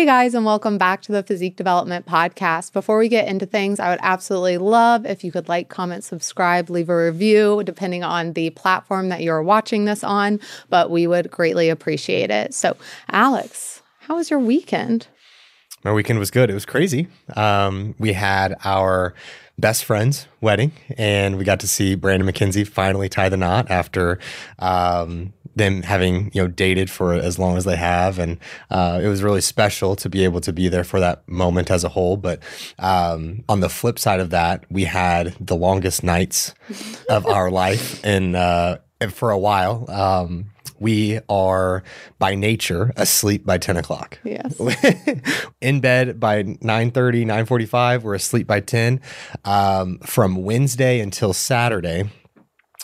Hey guys, and welcome back to the Physique Development Podcast. Before we get into things, I would absolutely love if you could like, comment, subscribe, leave a review, depending on the platform that you're watching this on, but we would greatly appreciate it. So, Alex, how was your weekend? My weekend was good. It was crazy. Um, we had our best friend's wedding, and we got to see Brandon McKenzie finally tie the knot after um, them having you know dated for as long as they have, and uh, it was really special to be able to be there for that moment as a whole. But um, on the flip side of that, we had the longest nights of our life, and uh, for a while. Um, we are by nature asleep by 10 o'clock. Yes. In bed by 9 30, 9 45. We're asleep by 10. Um, from Wednesday until Saturday,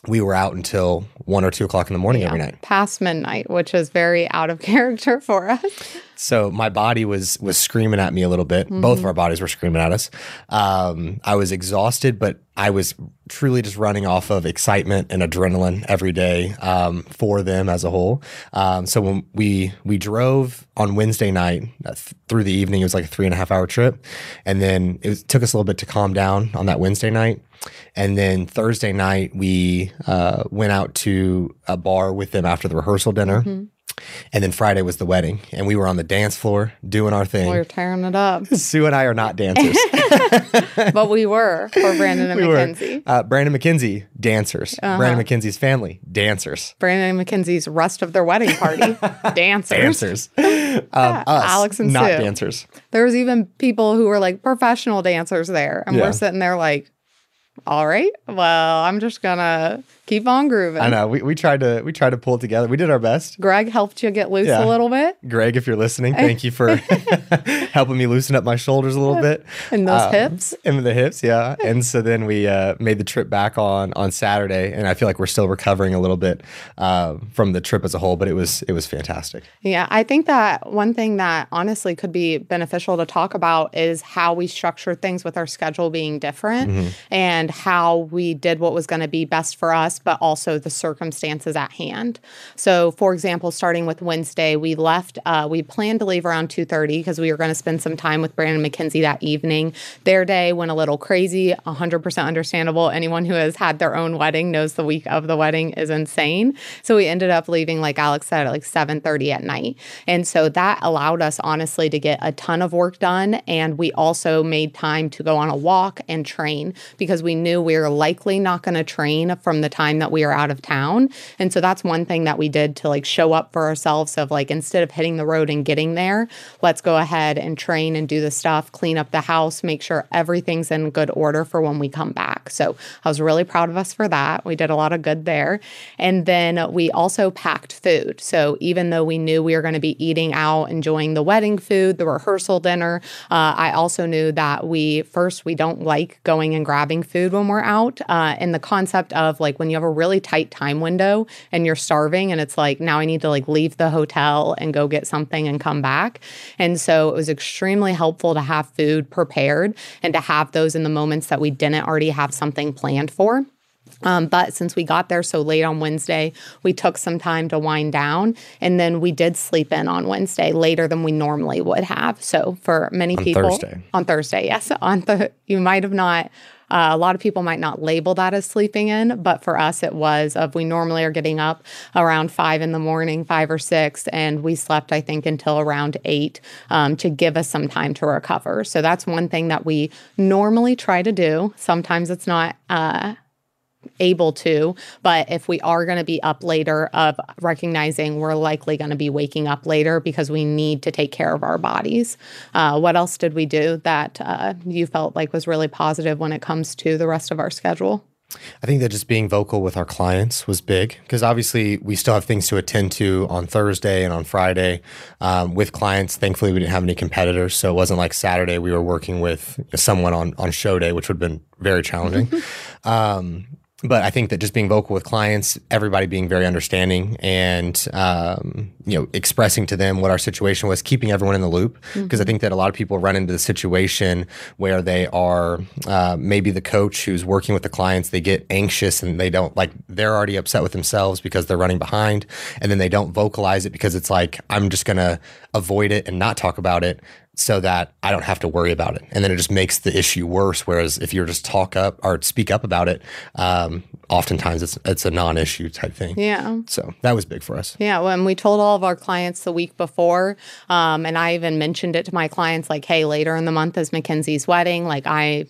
we were out until one or two o'clock in the morning yeah, every night. Past midnight, which is very out of character for us. So my body was was screaming at me a little bit. Mm-hmm. Both of our bodies were screaming at us. Um, I was exhausted, but I was truly just running off of excitement and adrenaline every day um, for them as a whole. Um, so when we we drove on Wednesday night uh, th- through the evening, it was like a three and a half hour trip, and then it was, took us a little bit to calm down on that Wednesday night. And then Thursday night, we uh, went out to a bar with them after the rehearsal dinner. Mm-hmm. And then Friday was the wedding, and we were on the dance floor doing our thing. We were tearing it up. Sue and I are not dancers, but we were for Brandon and we McKenzie. Uh, Brandon McKenzie, dancers. Uh-huh. Brandon McKenzie's family, dancers. Brandon and McKenzie's rest of their wedding party, dancers. dancers. Um, yeah, us, Alex and not Sue. dancers. There was even people who were like professional dancers there, and yeah. we're sitting there like, all right. Well, I'm just gonna keep on grooving. I know. We, we tried to we tried to pull it together. We did our best. Greg helped you get loose yeah. a little bit. Greg, if you're listening, thank you for helping me loosen up my shoulders a little bit. And those um, hips. And the hips, yeah. and so then we uh, made the trip back on on Saturday, and I feel like we're still recovering a little bit uh, from the trip as a whole, but it was it was fantastic. Yeah, I think that one thing that honestly could be beneficial to talk about is how we structure things with our schedule being different mm-hmm. and how we did what was going to be best for us but also the circumstances at hand. So, for example, starting with Wednesday, we left. Uh, we planned to leave around two thirty because we were going to spend some time with Brandon McKenzie that evening. Their day went a little crazy. hundred percent understandable. Anyone who has had their own wedding knows the week of the wedding is insane. So we ended up leaving, like Alex said, at like seven thirty at night, and so that allowed us honestly to get a ton of work done, and we also made time to go on a walk and train because we knew we were likely not going to train from the time that we are out of town. And so that's one thing that we did to like show up for ourselves of like instead of hitting the road and getting there, let's go ahead and train and do the stuff, clean up the house, make sure everything's in good order for when we come back. So I was really proud of us for that. We did a lot of good there. And then we also packed food. So even though we knew we were going to be eating out, enjoying the wedding food, the rehearsal dinner, uh, I also knew that we first, we don't like going and grabbing food when we're out. Uh, and the concept of like when you have a really tight time window and you're starving and it's like now I need to like leave the hotel and go get something and come back. And so it was extremely helpful to have food prepared and to have those in the moments that we didn't already have something planned for. Um, but since we got there so late on Wednesday, we took some time to wind down and then we did sleep in on Wednesday later than we normally would have. So for many on people Thursday. on Thursday, yes, on the you might have not uh, a lot of people might not label that as sleeping in, but for us, it was of we normally are getting up around five in the morning, five or six, and we slept, I think, until around eight um, to give us some time to recover. So that's one thing that we normally try to do. Sometimes it's not. Uh, able to. But if we are going to be up later, of recognizing we're likely going to be waking up later because we need to take care of our bodies. Uh, what else did we do that uh, you felt like was really positive when it comes to the rest of our schedule? I think that just being vocal with our clients was big because obviously we still have things to attend to on Thursday and on Friday um, with clients. Thankfully, we didn't have any competitors, so it wasn't like Saturday we were working with someone on on show day, which would have been very challenging. um, but I think that just being vocal with clients, everybody being very understanding, and um, you know, expressing to them what our situation was, keeping everyone in the loop. Because I think that a lot of people run into the situation where they are uh, maybe the coach who's working with the clients, they get anxious and they don't like, they're already upset with themselves because they're running behind. And then they don't vocalize it because it's like, I'm just going to avoid it and not talk about it so that I don't have to worry about it. And then it just makes the issue worse. Whereas if you're just talk up or speak up about it, um, oftentimes it's it's a non-issue type thing. Yeah. So that was big for us. Yeah, when we told all of our clients the week before, um, and I even mentioned it to my clients, like, "Hey, later in the month is Mackenzie's wedding. Like, I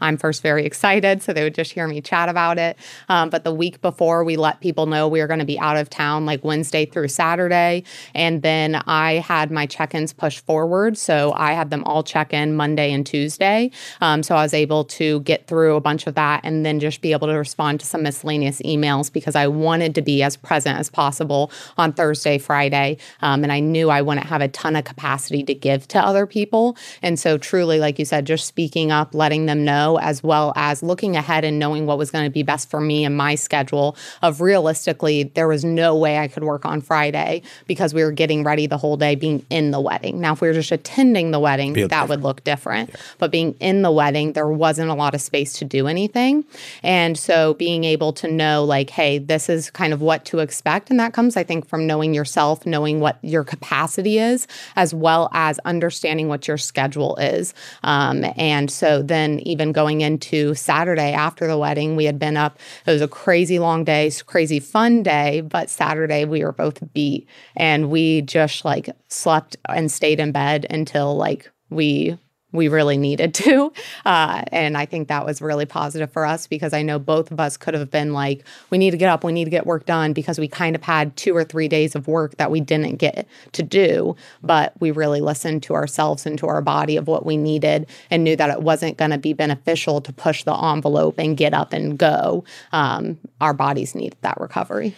I'm first very excited, so they would just hear me chat about it. Um, but the week before, we let people know we were going to be out of town like Wednesday through Saturday. And then I had my check ins pushed forward. So I had them all check in Monday and Tuesday. Um, so I was able to get through a bunch of that and then just be able to respond to some miscellaneous emails because I wanted to be as present as possible on Thursday, Friday. Um, and I knew I wouldn't have a ton of capacity to give to other people. And so, truly, like you said, just speaking up, letting them know, as well as looking ahead and knowing what was going to be best for me and my schedule. Of realistically, there was no way I could work on Friday because we were getting ready the whole day, being in the wedding. Now, if we were just attending the wedding, that different. would look different. But being in the wedding, there wasn't a lot of space to do anything. And so being able to know, like, hey, this is kind of what to expect. And that comes, I think, from knowing yourself, knowing what your capacity is, as well as understanding what your schedule is. Um, and so then even going into Saturday after the wedding, we had been up. It was a crazy long day, crazy fun day. But Saturday we were both beat, and we just like slept and stayed in bed until like we we really needed to. Uh, and I think that was really positive for us because I know both of us could have been like, we need to get up, we need to get work done because we kind of had two or three days of work that we didn't get to do. But we really listened to ourselves and to our body of what we needed and knew that it wasn't going to be beneficial to push the envelope and get up and go. Um, our bodies needed that recovery.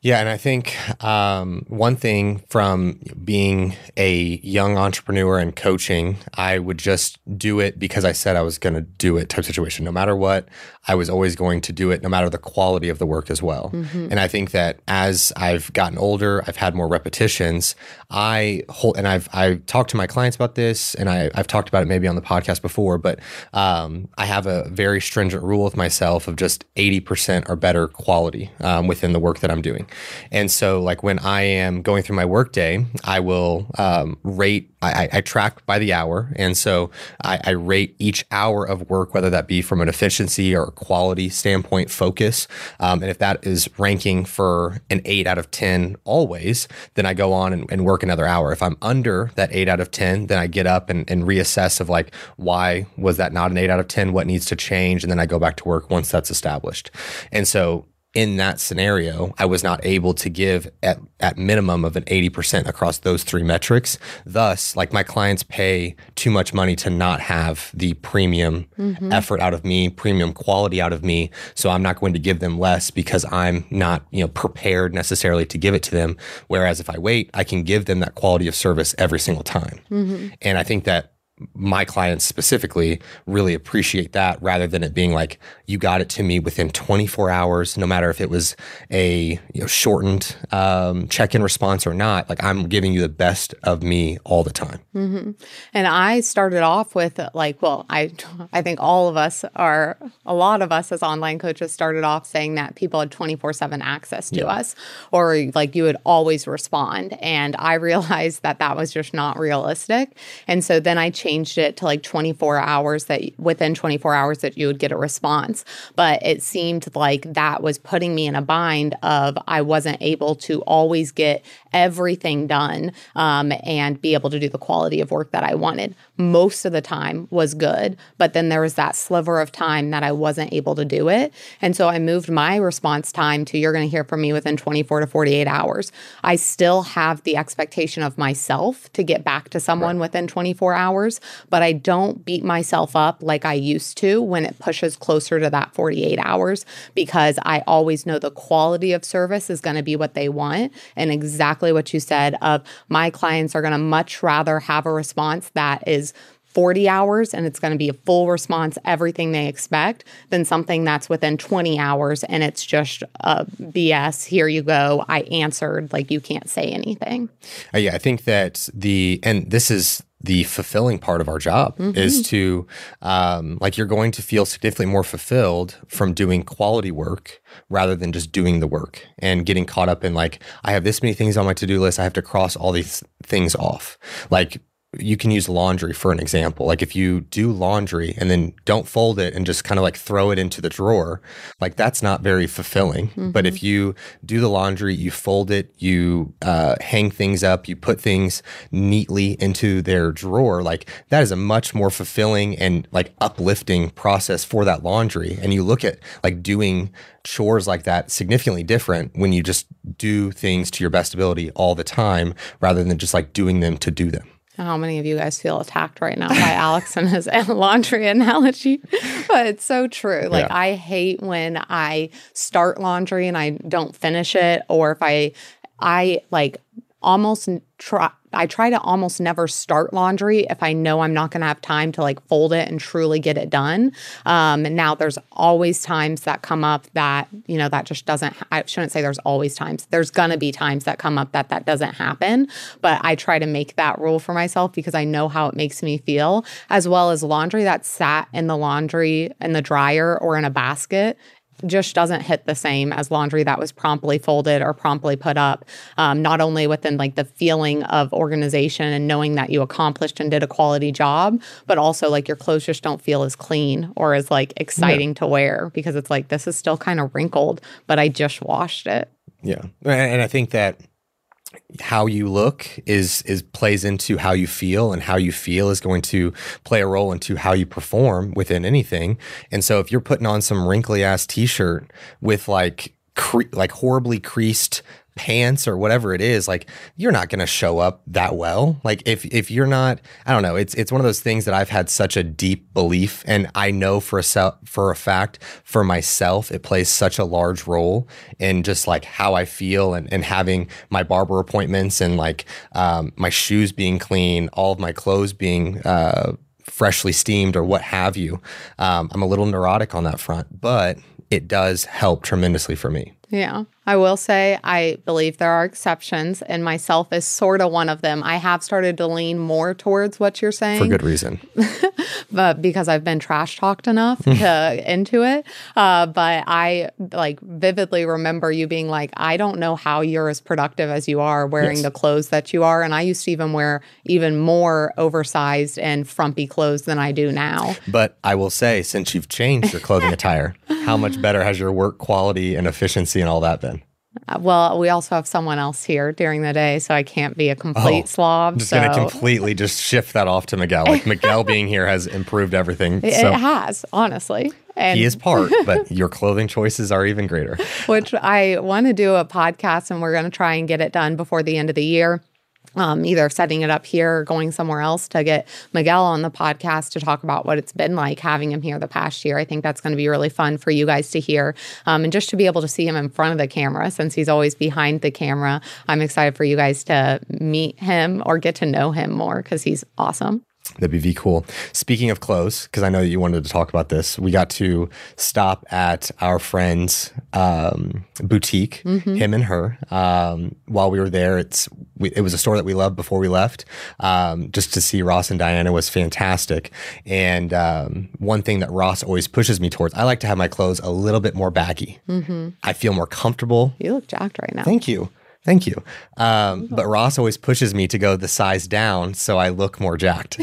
Yeah, and I think um, one thing from being a young entrepreneur and coaching, I would just do it because I said I was going to do it type situation. No matter what, I was always going to do it, no matter the quality of the work as well. And I think that as I've gotten older, I've had more repetitions. I hold, and I've I've talked to my clients about this, and I, I've talked about it maybe on the podcast before, but um, I have a very stringent rule with myself of just eighty percent or better quality um, within the work that I'm doing. And so, like when I am going through my workday, I will um, rate. I, I- track by the hour, and so I, I rate each hour of work, whether that be from an efficiency or quality standpoint, focus. Um, and if that is ranking for an eight out of ten always, then I go on and, and work another hour. If I'm under that eight out of ten, then I get up and, and reassess of like why was that not an eight out of ten? What needs to change? And then I go back to work once that's established. And so in that scenario, I was not able to give at, at minimum of an 80% across those three metrics. Thus, like my clients pay too much money to not have the premium mm-hmm. effort out of me, premium quality out of me. So I'm not going to give them less because I'm not, you know, prepared necessarily to give it to them. Whereas if I wait, I can give them that quality of service every single time. Mm-hmm. And I think that my clients specifically really appreciate that rather than it being like you got it to me within 24 hours no matter if it was a you know, shortened um, check-in response or not. Like i'm giving you the best of me all the time. And I started off with like, well, I I think all of us are a lot of us as online coaches started off saying that people had 24/7 access to us or like you would always respond. And I realized that that was just not realistic. And so then I changed it to like 24 hours that within 24 hours that you would get a response. But it seemed like that was putting me in a bind of I wasn't able to always get everything done um, and be able to do the quality of work that I wanted. Most of the time was good, but then there was that sliver of time that I wasn't able to do it. And so I moved my response time to you're going to hear from me within 24 to 48 hours. I still have the expectation of myself to get back to someone within 24 hours, but I don't beat myself up like I used to when it pushes closer to that 48 hours because I always know the quality of service is going to be what they want and exactly what you said of my clients are going to much rather have a response that is 40 hours and it's going to be a full response, everything they expect, than something that's within 20 hours and it's just a BS. Here you go. I answered. Like you can't say anything. Uh, yeah, I think that the, and this is the fulfilling part of our job mm-hmm. is to um, like you're going to feel significantly more fulfilled from doing quality work rather than just doing the work and getting caught up in like i have this many things on my to-do list i have to cross all these things off like you can use laundry for an example. Like if you do laundry and then don't fold it and just kind of like throw it into the drawer, like that's not very fulfilling. Mm-hmm. But if you do the laundry, you fold it, you uh, hang things up, you put things neatly into their drawer, like that is a much more fulfilling and like uplifting process for that laundry. And you look at like doing chores like that significantly different when you just do things to your best ability all the time rather than just like doing them to do them. How many of you guys feel attacked right now by Alex and his laundry analogy? But it's so true. Like, yeah. I hate when I start laundry and I don't finish it, or if I, I like almost try I try to almost never start laundry if I know I'm not going to have time to like fold it and truly get it done. Um, and now there's always times that come up that, you know, that just doesn't, I shouldn't say there's always times. There's going to be times that come up that that doesn't happen. But I try to make that rule for myself because I know how it makes me feel, as well as laundry that sat in the laundry in the dryer or in a basket just doesn't hit the same as laundry that was promptly folded or promptly put up. Um, not only within like the feeling of organization and knowing that you accomplished and did a quality job, but also like your clothes just don't feel as clean or as like exciting yeah. to wear because it's like this is still kind of wrinkled, but I just washed it. Yeah, and I think that how you look is is plays into how you feel and how you feel is going to play a role into how you perform within anything. And so if you're putting on some wrinkly ass t-shirt with like cre- like horribly creased pants or whatever it is, like you're not going to show up that well. Like if if you're not, I don't know, it's it's one of those things that I've had such a deep belief and I know for a se- for a fact for myself it plays such a large role in just like how I feel and and having my barber appointments and like um, my shoes being clean, all of my clothes being uh, freshly steamed or what have you. Um, I'm a little neurotic on that front, but it does help tremendously for me. Yeah. I will say I believe there are exceptions, and myself is sort of one of them. I have started to lean more towards what you're saying. For good reason. but because I've been trash talked enough to into it. Uh, but I like vividly remember you being like, I don't know how you're as productive as you are wearing yes. the clothes that you are. And I used to even wear even more oversized and frumpy clothes than I do now. But I will say, since you've changed your clothing attire, how much better has your work quality and efficiency and all that then? Uh, well, we also have someone else here during the day, so I can't be a complete oh, slob. I'm just so. going to completely just shift that off to Miguel. Like Miguel being here has improved everything. It, so. it has, honestly. And he is part, but your clothing choices are even greater. Which I want to do a podcast, and we're going to try and get it done before the end of the year um, either setting it up here or going somewhere else to get Miguel on the podcast to talk about what it's been like having him here the past year. I think that's going to be really fun for you guys to hear um, and just to be able to see him in front of the camera since he's always behind the camera. I'm excited for you guys to meet him or get to know him more because he's awesome. That'd be cool. Speaking of clothes, because I know that you wanted to talk about this, we got to stop at our friend's um, boutique, mm-hmm. him and her. Um, while we were there, it's we, it was a store that we loved before we left. Um, just to see Ross and Diana was fantastic. And um, one thing that Ross always pushes me towards, I like to have my clothes a little bit more baggy. Mm-hmm. I feel more comfortable. You look jacked right now. Thank you. Thank you. Um, but Ross always pushes me to go the size down so I look more jacked.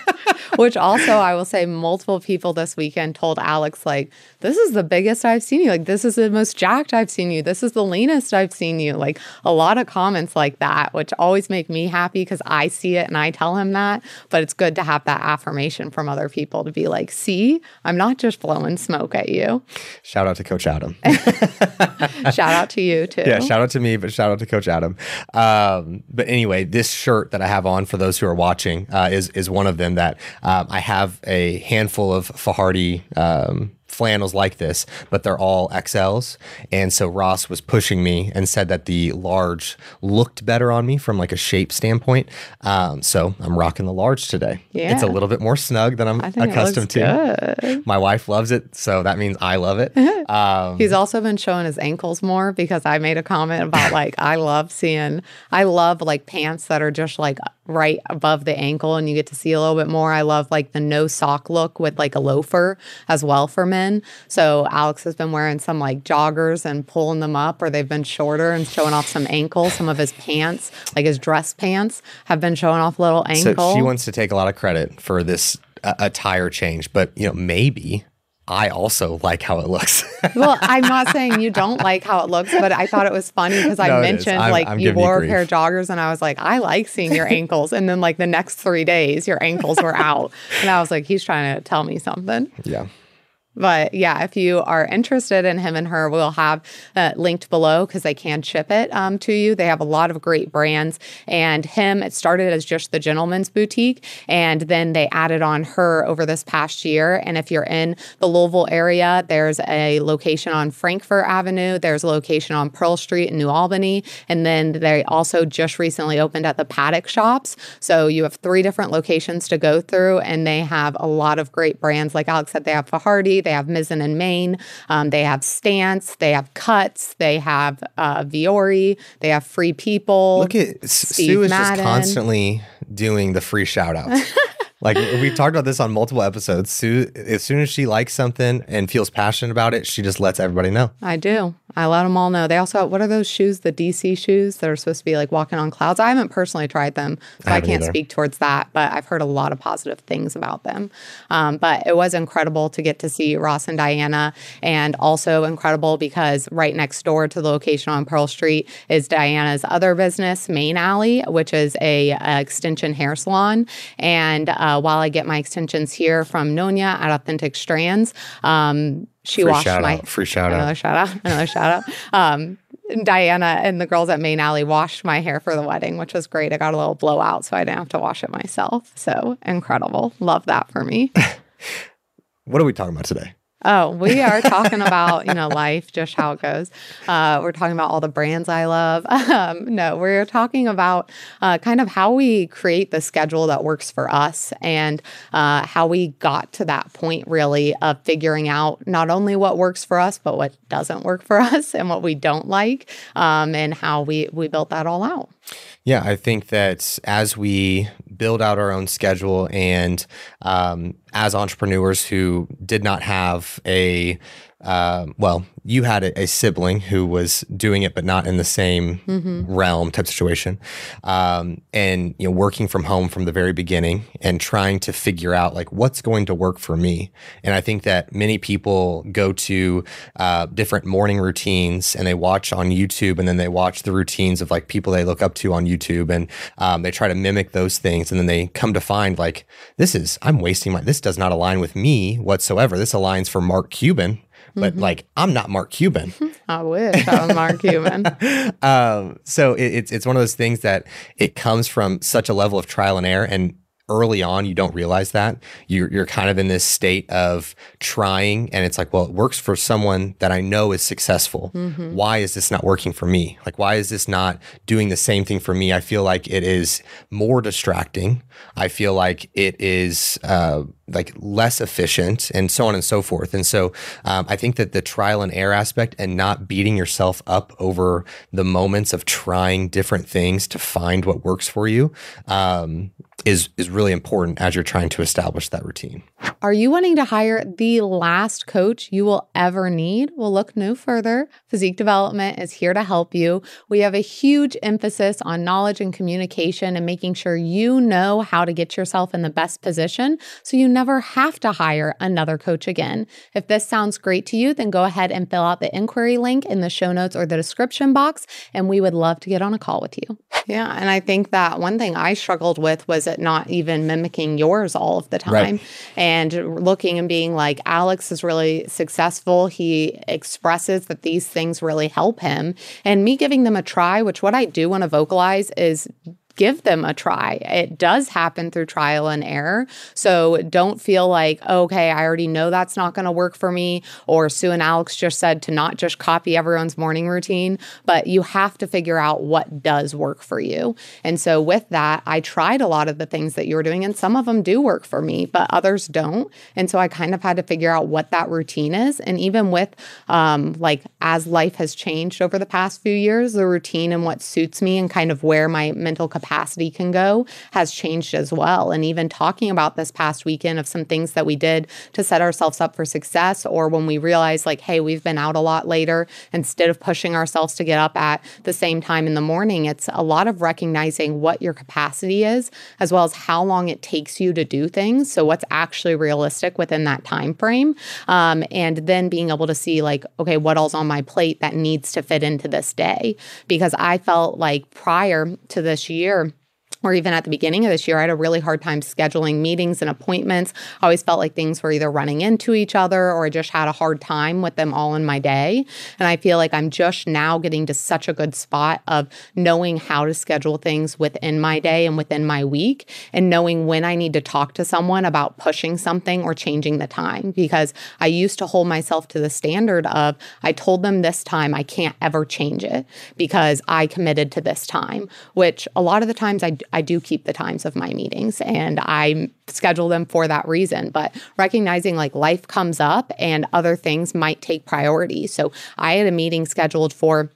Which also, I will say, multiple people this weekend told Alex, like, this is the biggest I've seen you. Like, this is the most jacked I've seen you. This is the leanest I've seen you. Like, a lot of comments like that, which always make me happy because I see it and I tell him that. But it's good to have that affirmation from other people to be like, see, I'm not just blowing smoke at you. Shout out to Coach Adam. shout out to you, too. Yeah, shout out to me, but shout out to Coach Adam. Um, but anyway, this shirt that I have on for those who are watching uh, is, is one of them that um, I have a handful of Faherty um, flannels like this, but they're all XLs. And so Ross was pushing me and said that the large looked better on me from like a shape standpoint. Um, so I'm rocking the large today. Yeah. It's a little bit more snug than I'm accustomed to. good. My wife loves it, so that means I love it. Um, He's also been showing his ankles more because I made a comment about like I love seeing I love like pants that are just like right above the ankle and you get to see a little bit more. I love like the no sock look with like a loafer as well for men. So Alex has been wearing some like joggers and pulling them up or they've been shorter and showing off some ankle. Some of his pants, like his dress pants, have been showing off little so ankle. she wants to take a lot of credit for this uh, attire change, but you know maybe I also like how it looks. well, I'm not saying you don't like how it looks, but I thought it was funny because I No, mentioned I'm- like I'm you giving you wore a pair of joggers, and I was like, I like seeing your ankles. And then like the next three days, your ankles were out, and I was like, he's trying to tell me something. yeah. But yeah, if you are interested in him and her, we'll have uh, linked below because they can ship it um, to you. They have a lot of great brands. And him, it started as just the gentleman's boutique. And then they added on her over this past year. And if you're in the Louisville area, there's a location on Frankfort Avenue, there's a location on Pearl Street in New Albany. And then they also just recently opened at the Paddock Shops. So you have three different locations to go through, and they have a lot of great brands. Like Alex said, they have Faherty, they have Mizzen and Main, um, they have Stance, they have Cuts, they have uh, Vuori, they have Free People. Look at Steve Sue is Madden. just constantly doing the free shout outs. like we talked about this on multiple episodes. Sue, as soon as she likes something and feels passionate about it, she just lets everybody know. I do. I let them all know. They also what are those shoes? The DC shoes that are supposed to be like walking on clouds. I haven't personally tried them, so I, haven't can't either. speak towards that. But I've heard a lot of positive things about them. Um, but it was incredible to get to see Ross and Diana, and also incredible because right next door to the location on Pearl Street is Diana's other business, Main Alley, which is a, a extension hair salon. And uh, while I get my extensions here from Nonia at Authentic Strands. Um, she Free washed my out. Free shout out. another out. shout out another shout out um diana and the girls at main alley washed my hair for the wedding which was great i got a little blowout so i didn't have to wash it myself so incredible love that for me What are we talking about today? Oh, we are talking about, you know, life, just how it goes. Uh, we're talking about all the brands I love. Um, no, we're talking about uh, kind of how we create the schedule that works for us and uh, how we got to that point, really, of figuring out not only what works for us, but what doesn't work for us and what we don't like, um, and how we, we built that all out. Yeah, I think that as we build out our own schedule and um, as entrepreneurs who did not have a, uh, well, you had a, a sibling who was doing it, but not in the same realm type situation. Um, and, you know, working from home from the very beginning and trying to figure out like what's going to work for me. And I think that many people go to uh, different morning routines and they watch on YouTube and then they watch the routines of like people they look up to on YouTube and um, they try to mimic those things. And then they come to find like, this is, I'm wasting my, this does not align with me whatsoever. This aligns for Mark Cuban. But like, I'm not Mark Cuban. I wish I was Mark Cuban. um, so it, it's it's one of those things that it comes from such a level of trial and error, and early on you don't realize that you're you're kind of in this state of trying, and it's like, well, it works for someone that I know is successful. Why is this not working for me? Like, why is this not doing the same thing for me? I feel like it is more distracting. I feel like it is. Uh, like less efficient and so on and so forth. And so um, I think that the trial and error aspect and not beating yourself up over the moments of trying different things to find what works for you um, is is really important as you're trying to establish that routine. Are you wanting to hire the last coach you will ever need? Well, look no further. Physique Development is here to help you. We have a huge emphasis on knowledge and communication and making sure you know how to get yourself in the best position so you never have to hire another coach again. If this sounds great to you, then go ahead and fill out the inquiry link in the show notes or the description box, and we would love to get on a call with you. Yeah, and I think that one thing I struggled with was it not even mimicking yours all of the time Right. and looking and being like, Alex is really successful. He expresses that these things really help him. And me giving them a try, which what I do want to vocalize is give them a try. It does happen through trial and error. So don't feel like, okay, I already know that's not going to work for me. Or Sue and Alex just said to not just copy everyone's morning routine, but you have to figure out what does work for you. And so with that, I tried a lot of the things that you were doing, and some of them do work for me, but others don't. And so I kind of had to figure out what that routine is. And even with um, like as life has changed over the past few years, the routine and what suits me and kind of where my mental capacity can go has changed as well. And even talking about this past weekend of some things that we did to set ourselves up for success, or when we realized, like, hey, we've been out a lot later, instead of pushing ourselves to get up at the same time in the morning, it's a lot of recognizing what your capacity is, as well as how long it takes you to do things. So, what's actually realistic within that time frame. Um, and then being able to see, like, okay, what all's on my plate that needs to fit into this day. Because I felt like prior to this year, or even at the beginning of this year, I had a really hard time scheduling meetings and appointments. I always felt like things were either running into each other or I just had a hard time with them all in my day. And I feel like I'm just now getting to such a good spot of knowing how to schedule things within my day and within my week and knowing when I need to talk to someone about pushing something or changing the time. Because I used to hold myself to the standard of I told them this time, I can't ever change it because I committed to this time, which a lot of the times I I do keep the times of my meetings and I schedule them for that reason. But recognizing like life comes up and other things might take priority. So I had a meeting scheduled for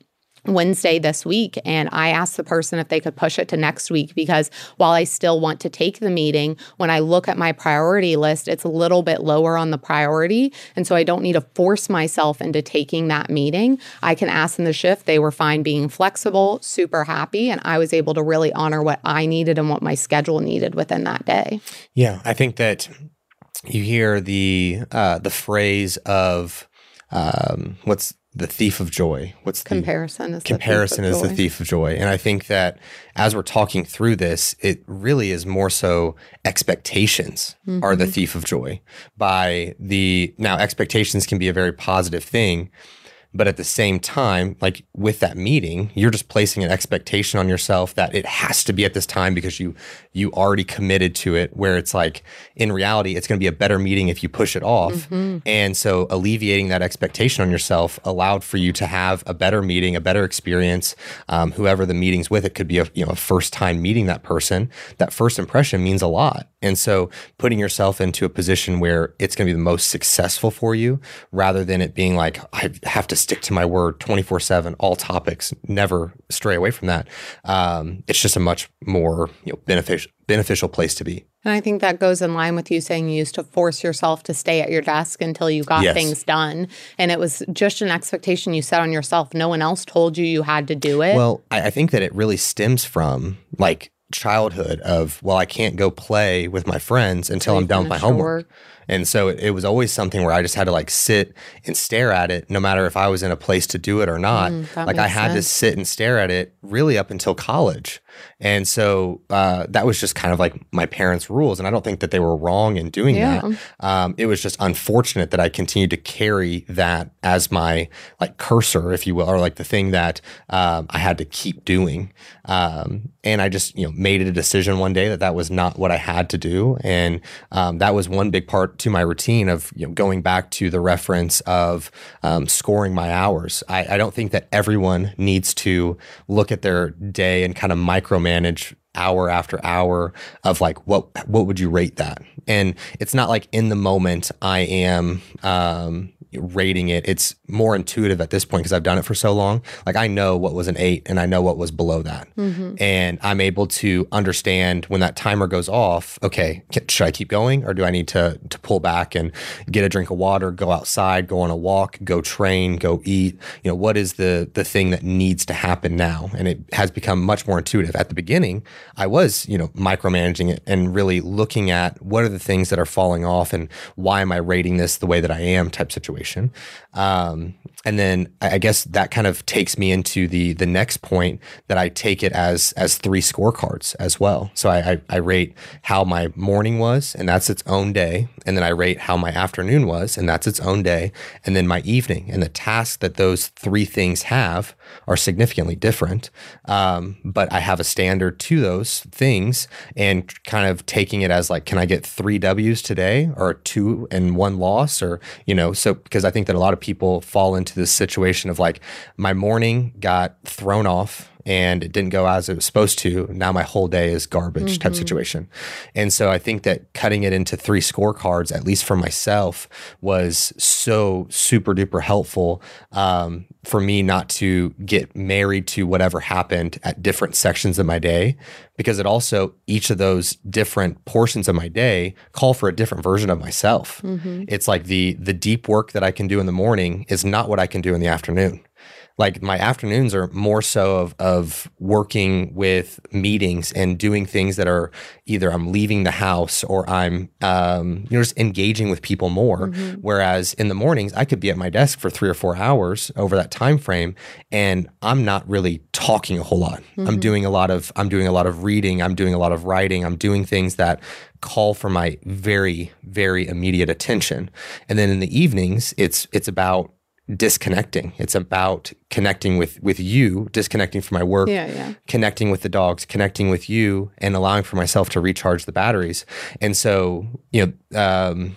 Wednesday this week. And I asked the person if they could push it to next week because while I still want to take the meeting, when I look at my priority list, it's a little bit lower on the priority. And so I don't need to force myself into taking that meeting. I can ask them the shift. They were fine being flexible, super happy. And I was able to really honor what I needed and what my schedule needed within that day. Yeah. I think that you hear the uh, the phrase of um, what's the thief of joy. What's the comparison? Is comparison the is the thief of joy, and I think that as we're talking through this, it really is more so expectations mm-hmm. are the mm-hmm. thief of joy. By the now, expectations can be a very positive thing, but at the same time, like with that meeting, you're just placing an expectation on yourself that it has to be at this time because you you already committed to it. Where it's like in reality, it's going to be a better meeting if you push it off. Mm-hmm. And so alleviating that expectation on yourself allowed for you to have a better meeting, a better experience. Um, whoever the meeting's with, it could be a you know a first time meeting that person. That first impression means a lot. And so putting yourself into a position where it's going to be the most successful for you, rather than it being like I have to stick to my word 24 7, all topics, never stray away from that. Um, it's just a much more you know, beneficial beneficial place to be. And I think that goes in line with you saying you used to force yourself to stay at your desk until you got yes. things done. And it was just an expectation you set on yourself. No one else told you you had to do it. Well, I, I think that it really stems from like childhood of, well, I can't go play with my friends until I'm done with my homework. Work. And so it, it, was always something where I just had to like sit and stare at it, no matter if I was in a place to do it or not. Mm, like I had sense. to sit and stare at it really up until college. And so uh, that was just kind of like my parents' rules. And I don't think that they were wrong in doing yeah. that. Um, it was just unfortunate that I continued to carry that as my like cursor, if you will, or like the thing that um, I had to keep doing. Um, and I just, you know, made it a decision one day that that was not what I had to do. And um, that was one big part to my routine of you know, going back to the reference of um, scoring my hours. I, I, don't think that everyone needs to look at their day and kind of micromanage hour after hour of like what what would you rate that and it's not like in the moment i am um, rating it. It's more intuitive at this point because I've done it for so long. Like I know what was an eight and I know what was below that. Mm-hmm. And I'm able to understand when that timer goes off, okay, should I keep going or do I need to, to pull back and get a drink of water, go outside, go on a walk, go train, go eat? You know, what is the, the thing that needs to happen now? And it has become much more intuitive. At the beginning, I was, you know, micromanaging it and really looking at what are the things that are falling off and why am I rating this the way that I am type situation situation. Um, and then I guess that kind of takes me into the the next point that I take it as as three scorecards as well. So I, I, I rate how my morning was, and that's its own day, and then I rate how my afternoon was, and that's its own day, and then my evening. And the tasks that those three things have are significantly different. Um, but I have a standard to those things and kind of taking it as like, can I get three W's today or two and one loss? Or, you know, so because I think that a lot of people fall into this situation of like, my morning got thrown off and it didn't go as it was supposed to. Now my whole day is garbage mm-hmm. type situation. And so I think that cutting it into three scorecards, at least for myself, was so super duper helpful um, for me not to get married to whatever happened at different sections of my day, because it also, each of those different portions of my day call for a different version of myself. Mm-hmm. It's like the the deep work that I can do in the morning is not what I can do in the afternoon like my afternoons are more so of of working with meetings and doing things that are either I'm leaving the house or I'm um, you know just engaging with people more. Mm-hmm. Whereas in the mornings I could be at my desk for three or four hours over that time frame, and I'm not really talking a whole lot. Mm-hmm. I'm doing a lot of I'm doing a lot of reading. I'm doing a lot of writing. I'm doing things that call for my very very immediate attention. And then in the evenings, it's it's about disconnecting. It's about connecting with with you, disconnecting from my work, yeah, yeah. connecting with the dogs, connecting with you, and allowing for myself to recharge the batteries. And so, you know, um,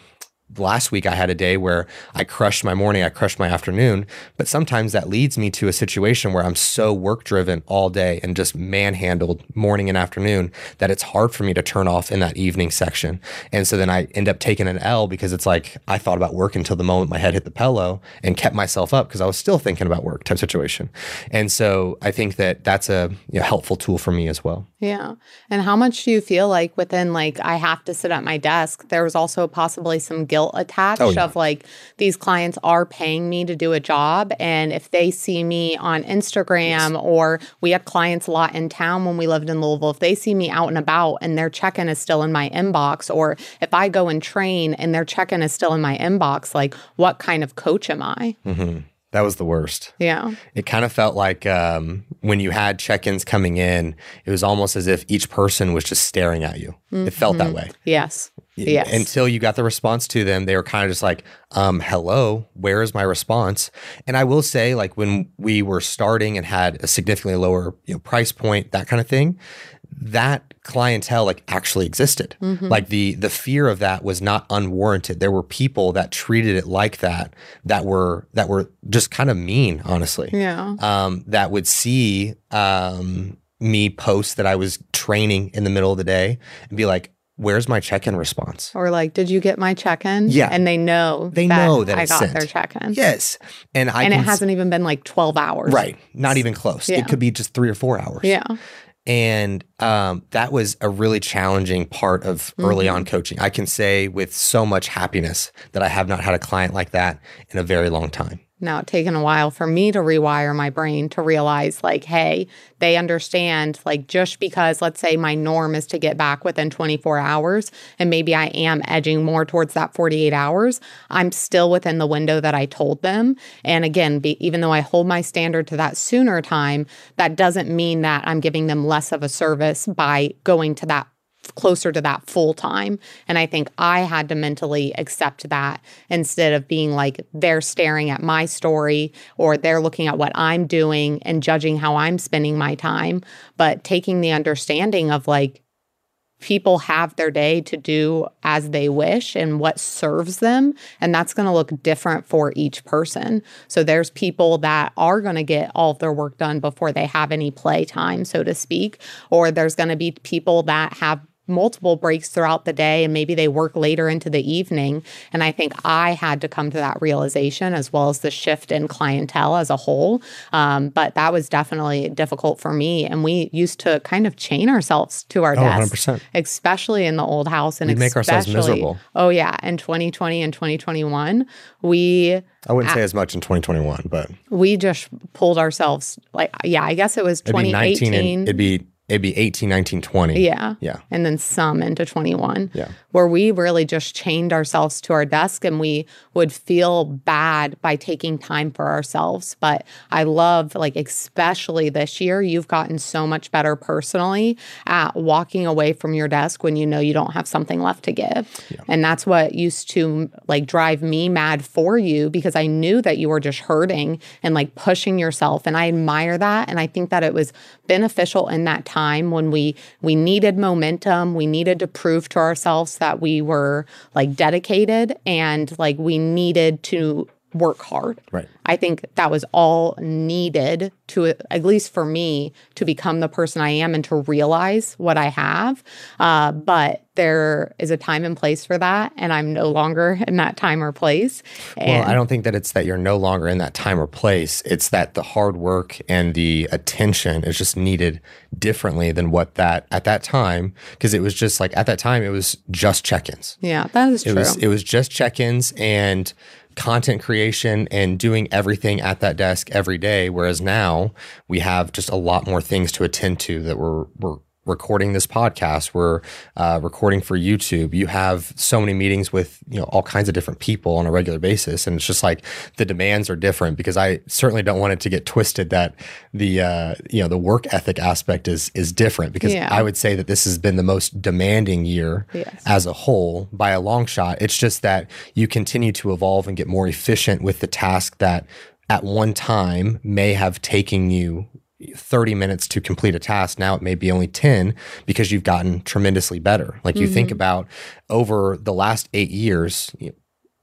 last week I had a day where I crushed my morning, I crushed my afternoon, but sometimes that leads me to a situation where I'm so work driven all day and just manhandled morning and afternoon that it's hard for me to turn off in that evening section. And so then I end up taking an L because it's like I thought about work until the moment my head hit the pillow and kept myself up because I was still thinking about work type situation. And so I think that that's a you know, helpful tool for me as well. Yeah. And how much do you feel like within like I have to sit at my desk? There was also possibly some guilt guilt attached oh, yeah. of like these clients are paying me to do a job and if they see me on Instagram yes. or we had clients a lot in town when we lived in Louisville if they see me out and about and their check-in is still in my inbox or if I go and train and their check-in is still in my inbox like what kind of coach am I? Mm-hmm. That was the worst. Yeah. It kind of felt like um, when you had check ins coming in, it was almost as if each person was just staring at you. Mm-hmm. It felt that mm-hmm. way. Yes. Yes. Until you got the response to them, they were kind of just like, um, hello, where is my response? And I will say, like when we were starting and had a significantly lower you know, price point, that kind of thing, that clientele like actually existed. Mm-hmm. Like the the fear of that was not unwarranted. There were people that treated it like that that were that were just kind of mean, honestly. Yeah. Um, that would see um me post that I was training in the middle of the day and be like, where's my check-in response? Or like, did you get my check-in? Yeah, and they know they that know that I got sent. their check-in. Yes, and I and it hasn't even been like twelve hours. Right, not even close. Yeah. It could be just three or four hours. Yeah, and um, that was a really challenging part of early mm-hmm. on coaching. I can say with so much happiness that I have not had a client like that in a very long time. Now, it's taken a while for me to rewire my brain to realize, like, hey, they understand, like, just because, let's say, my norm is to get back within 24 hours, and maybe I am edging more towards that 48 hours, I'm still within the window that I told them. And again, be, even though I hold my standard to that sooner time, that doesn't mean that I'm giving them less of a service by going to that closer to that full time. And I think I had to mentally accept that instead of being like they're staring at my story or they're looking at what I'm doing and judging how I'm spending my time, but taking the understanding of like, people have their day to do as they wish and what serves them and that's going to look different for each person. So there's people that are going to get all of their work done before they have any play time so to speak or there's going to be people that have multiple breaks throughout the day and maybe they work later into the evening. And I think I had to come to that realization as well as the shift in clientele as a whole. Um, but that was definitely difficult for me. And we used to kind of chain ourselves to our oh, desks, 100%. especially in the old house. And we make ourselves miserable. Oh, yeah. In 2020 and 2021, we. I wouldn't say as much in 2021, but we just pulled ourselves like, yeah, I guess it was 2018. It'd be, it'd be it'd be 18, 19, 20. Yeah. Yeah. And then some into 21. Yeah. Where we really just chained ourselves to our desk and we would feel bad by taking time for ourselves. But I love, like, especially this year, you've gotten so much better personally at walking away from your desk when you know you don't have something left to give. Yeah. And that's what used to like drive me mad for you because I knew that you were just hurting and like pushing yourself. And I admire that. And I think that it was beneficial in that time when we we needed momentum. We needed to prove to ourselves that we were like dedicated and like we needed to work hard. Right. I think that was all needed to, at least for me, to become the person I am and to realize what I have. Uh, but there is a time and place for that. And I'm no longer in that time or place. And well, I don't think that it's that you're no longer in that time or place. It's that the hard work and the attention is just needed differently than what that at that time. Cause it was just like at that time, it was just check ins. Yeah, that is it true. Was, it was just check ins and, content creation and doing everything at that desk every day. Whereas now we have just a lot more things to attend to that we're, we're recording this podcast. We're uh, recording for YouTube. You have so many meetings with you know all kinds of different people on a regular basis, and it's just like the demands are different. Because I certainly don't want it to get twisted that the uh, you know the work ethic aspect is is different. Because yeah. I would say that this has been the most demanding year yes. as a whole by a long shot. It's just that you continue to evolve and get more efficient with the task that at one time may have taken you 30 minutes to complete a task. Now it may be only 10 because you've gotten tremendously better. Like you mm-hmm. think about over the last eight years, you know,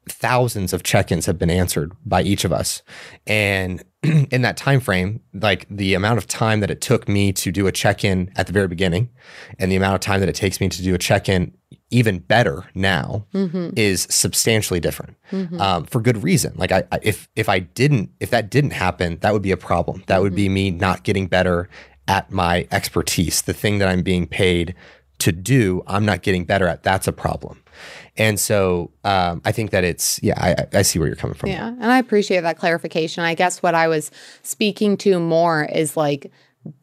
thousands of check-ins have been answered by each of us and in that time frame like the amount of time that it took me to do a check-in at the very beginning and the amount of time that it takes me to do a check-in even better now mm-hmm. is substantially different mm-hmm. um, for good reason like I, I, if if i didn't if that didn't happen that would be a problem that would be mm-hmm. me not getting better at my expertise the thing that i'm being paid to do i'm not getting better at that's a problem and so um, I think that it's, yeah, I, I see where you're coming from. Yeah. And I appreciate that clarification. I guess what I was speaking to more is like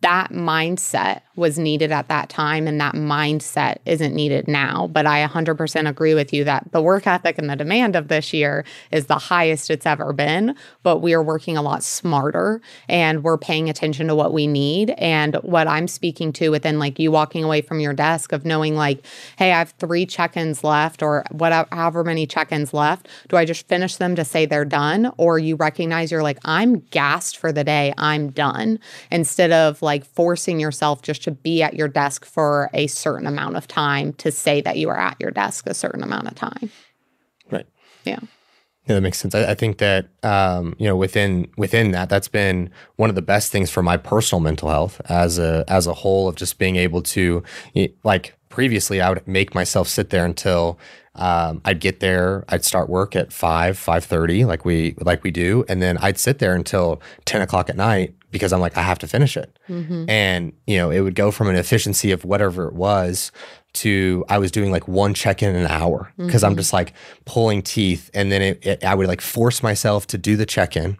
that mindset was needed at that time and that mindset isn't needed now but i 100% agree with you that the work ethic and the demand of this year is the highest it's ever been but we are working a lot smarter and we're paying attention to what we need and what i'm speaking to within like you walking away from your desk of knowing like hey i have three check-ins left or whatever however many check-ins left do i just finish them to say they're done? Or you recognize you're like i'm gassed for the day. I'm done instead of of like forcing yourself just to be at your desk for a certain amount of time to say that you are at your desk a certain amount of time. Right. Yeah. Yeah, that makes sense. I, I think that um, you know within within that, that's been one of the best things for my personal mental health as a as a whole of just being able to like previously I would make myself sit there until um, I'd get there. I'd start work at five, five thirty, like we like we do, and then I'd sit there until ten o'clock at night because I'm like, I have to finish it. Mm-hmm. And, you know, it would go from an efficiency of whatever it was to I was doing like one check in an hour because mm-hmm. I'm just like pulling teeth. And then it, it, I would like force myself to do the check in,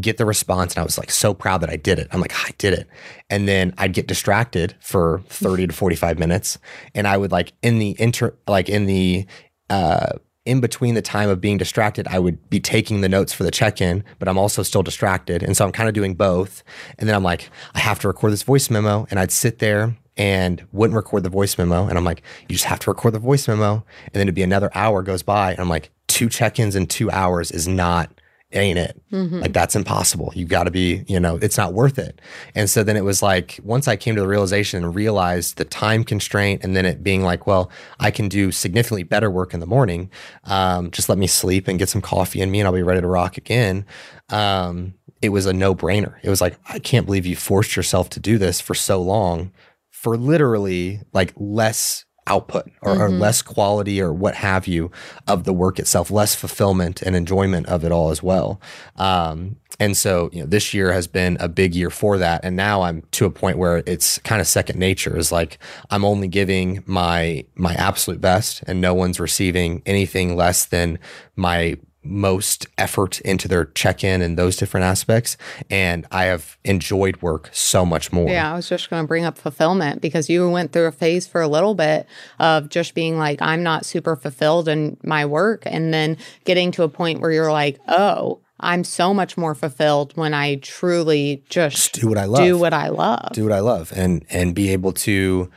get the response. And I was like so proud that I did it. I'm like, I did it. And then I'd get distracted for 30 to 45 minutes. And I would like in the inter, like in the, uh, in between the time of being distracted, I would be taking the notes for the check in, but I'm also still distracted. And so I'm kind of doing both. And then I'm like, I have to record this voice memo. And I'd sit there and wouldn't record the voice memo. And I'm like, you just have to record the voice memo. And then it'd be another hour goes by. And I'm like, two check ins in two hours is not ain't it. Mm-hmm. Like that's impossible. You got to be, you know, it's not worth it. And so then it was like once I came to the realization and realized the time constraint, and then it being like, well, I can do significantly better work in the morning. Um, just let me sleep and get some coffee in me, and I'll be ready to rock again. Um, it was a no brainer. It was like I can't believe you forced yourself to do this for so long for literally like less output or, mm-hmm. or, less quality or what have you of the work itself, less fulfillment and enjoyment of it all as well. Um, and so, you know, this year has been a big year for that. And now I'm to a point where it's kind of second nature is like I'm only giving my my absolute best and no one's receiving anything less than my most effort into their check-in and those different aspects and i have enjoyed work so much more Yeah, I was just going to bring up fulfillment because you went through a phase for a little bit of just being like, I'm not super fulfilled in my work. And then getting to a point where you're like, oh, I'm so much more fulfilled when I truly just do what i love do what I love. do what I love and and be able to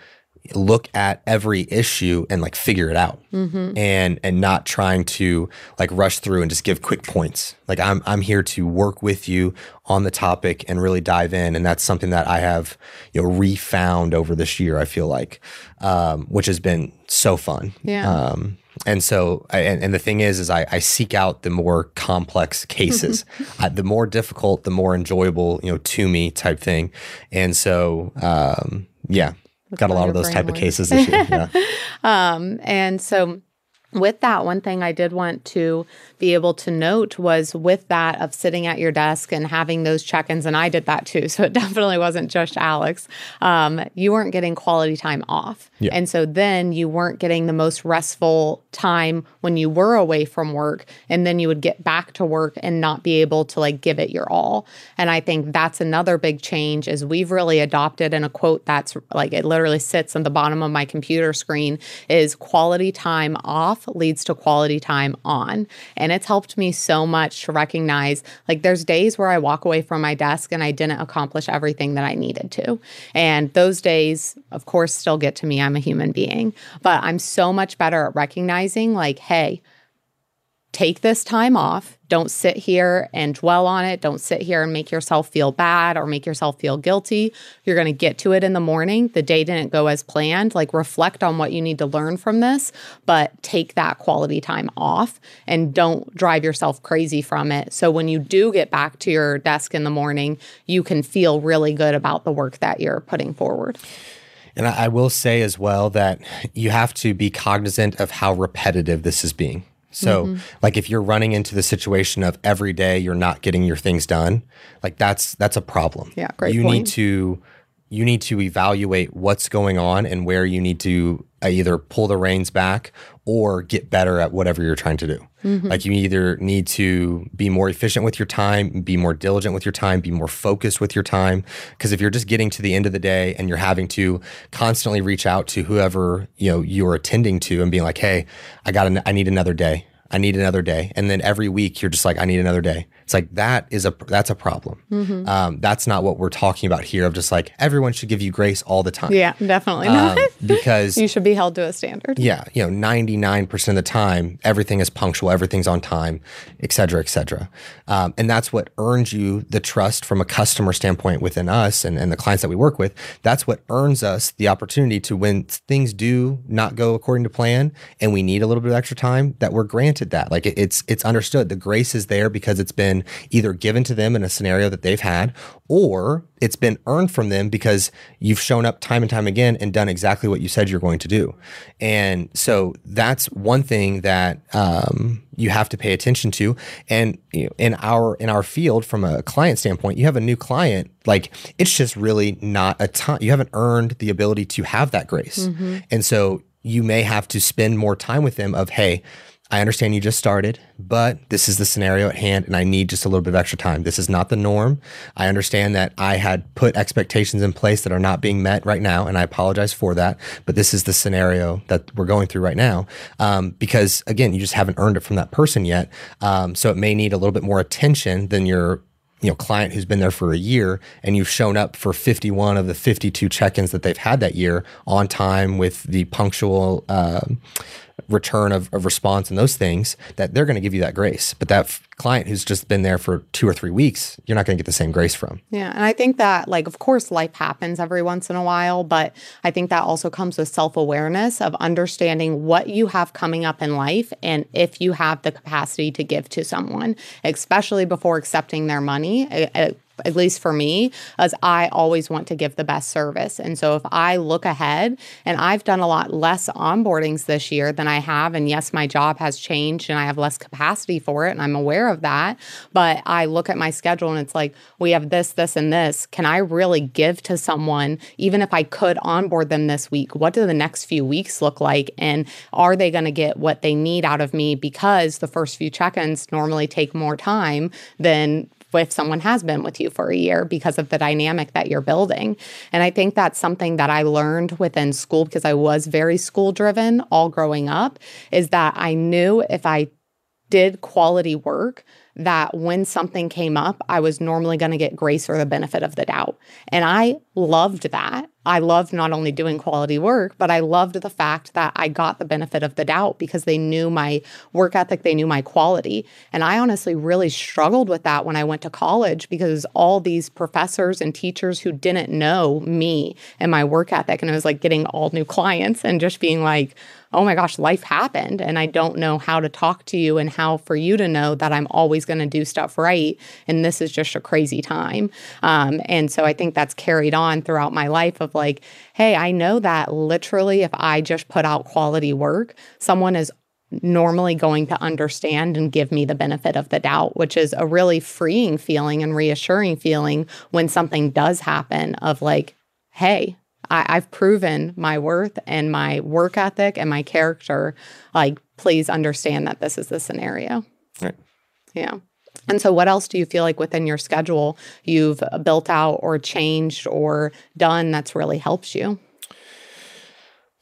look at every issue and like figure it out. And and not trying to like rush through and just give quick points. Like i'm i'm here to work with you on the topic and really dive in. And that's something that i have you know refound over this year i feel like um, which has been so fun. Yeah. um, and so, and, and the thing is, is I, I seek out the more complex cases, I, the more difficult, the more enjoyable, you know, to me type thing. And so, um, yeah, got a lot of those type of cases this year. Yeah. Um, and so, with that, one thing I did want to be able to note was with that of sitting at your desk and having those check ins, and I did that too. So it definitely wasn't just Alex. Um, you weren't getting quality time off. Yeah. And so then you weren't getting the most restful time when you were away from work. And then you would get back to work and not be able to like give it your all. And I think that's another big change is we've really adopted in a quote that's like it literally sits on the bottom of my computer screen is quality time off leads to quality time on. And it's helped me so much to recognize like there's days where I walk away from my desk and I didn't accomplish everything that I needed to. And those days, of course, still get to me. I'm a human being, but I'm so much better at recognizing like, hey, take this time off. Don't sit here and dwell on it. Don't sit here and make yourself feel bad or make yourself feel guilty. You're going to get to it in the morning. The day didn't go as planned. Like, reflect on what you need to learn from this, but take that quality time off and don't drive yourself crazy from it. So, when you do get back to your desk in the morning, you can feel really good about the work that you're putting forward. And I, will say as well that you have to be cognizant of how repetitive this is being. So, Mm-hmm. like if you're running into the situation of every day you're not getting your things done, like that's that's a problem. Yeah, great You point. need to you need to evaluate what's going on and where you need to uh, either pull the reins back or get better at whatever you're trying to do. Mm-hmm. Like you either need to be more efficient with your time, be more diligent with your time, be more focused with your time. Because if you're just getting to the end of the day and you're having to constantly reach out to whoever you know you're attending to and being like, "Hey, I got, an, I need another day. I need another day," and then every week you're just like, "I need another day." It's like that is a that's a problem. Mm-hmm. Um, that's not what we're talking about here. Of just like everyone should give you grace all the time. Yeah, definitely Um, not. because you should be held to a standard. yeah, you know, 99% of the time, everything is punctual, everything's on time, et cetera, et cetera. Um, and that's what earns you the trust from a customer standpoint within us and, and the clients that we work with. That's what earns us the opportunity to when things do not go according to plan and we need a little bit of extra time, that we're granted that. Like it, it's it's understood. The grace is there because it's been either given to them in a scenario that they've had or it's been earned from them because you've shown up time and time again and done exactly what you said you're going to do. And so that's one thing that um, you have to pay attention to. And you know, in our in our field, from a client standpoint, you have a new client. Like it's just really not a time. You haven't earned the ability to have that grace, and so you may have to spend more time with them. Of hey. I understand you just started, but this is the scenario at hand, and I need just a little bit of extra time. This is not the norm. I understand that I had put expectations in place that are not being met right now, and I apologize for that. But this is the scenario that we're going through right now, um, because again, you just haven't earned it from that person yet. Um, so it may need a little bit more attention than your you know client who's been there for a year and you've shown up for 51 of the 52 check-ins that they've had that year on time with the punctual um, return of, of response and those things that they're going to give you that grace. But that client who's just been there for two or three weeks you're not going to get the same grace from Yeah. And I think that, like, of course, life happens every once in a while, but I think that also comes with self awareness of understanding what you have coming up in life and if you have the capacity to give to someone, especially before accepting their money. Uh, uh, at least for me, as I always want to give the best service. And so if I look ahead and I've done a lot less onboardings this year than I have, and yes, my job has changed and I have less capacity for it, and I'm aware of that. But I look at my schedule and it's like, we have this, this, and this. Can I really give to someone, even if I could onboard them this week? What do the next few weeks look like? And are they going to get what they need out of me? Because the first few check ins normally take more time than if someone has been with you for a year because of the dynamic that you're building. And I think that's something that I learned within school because I was very school driven all growing up is that I knew if I did quality work, that when something came up, I was normally going to get grace or the benefit of the doubt. And I loved that. I loved not only doing quality work, but I loved the fact that I got the benefit of the doubt because they knew my work ethic, they knew my quality. And I honestly really struggled with that when I went to college because all these professors and teachers who didn't know me and my work ethic, and it was like getting all new clients and just being like, oh my gosh, life happened and I don't know how to talk to you and how for you to know that I'm always going to do stuff right. And this is just a crazy time. Um, and so I think that's carried on throughout my life of like, hey, I know that literally if I just put out quality work, someone is normally going to understand and give me the benefit of the doubt, which is a really freeing feeling and reassuring feeling when something does happen of like, hey, I, have proven my worth and my work ethic and my character. Like, please understand that this is the scenario. Right. Yeah. And so, what else do you feel like within your schedule you've built out or changed or done that's really helps you?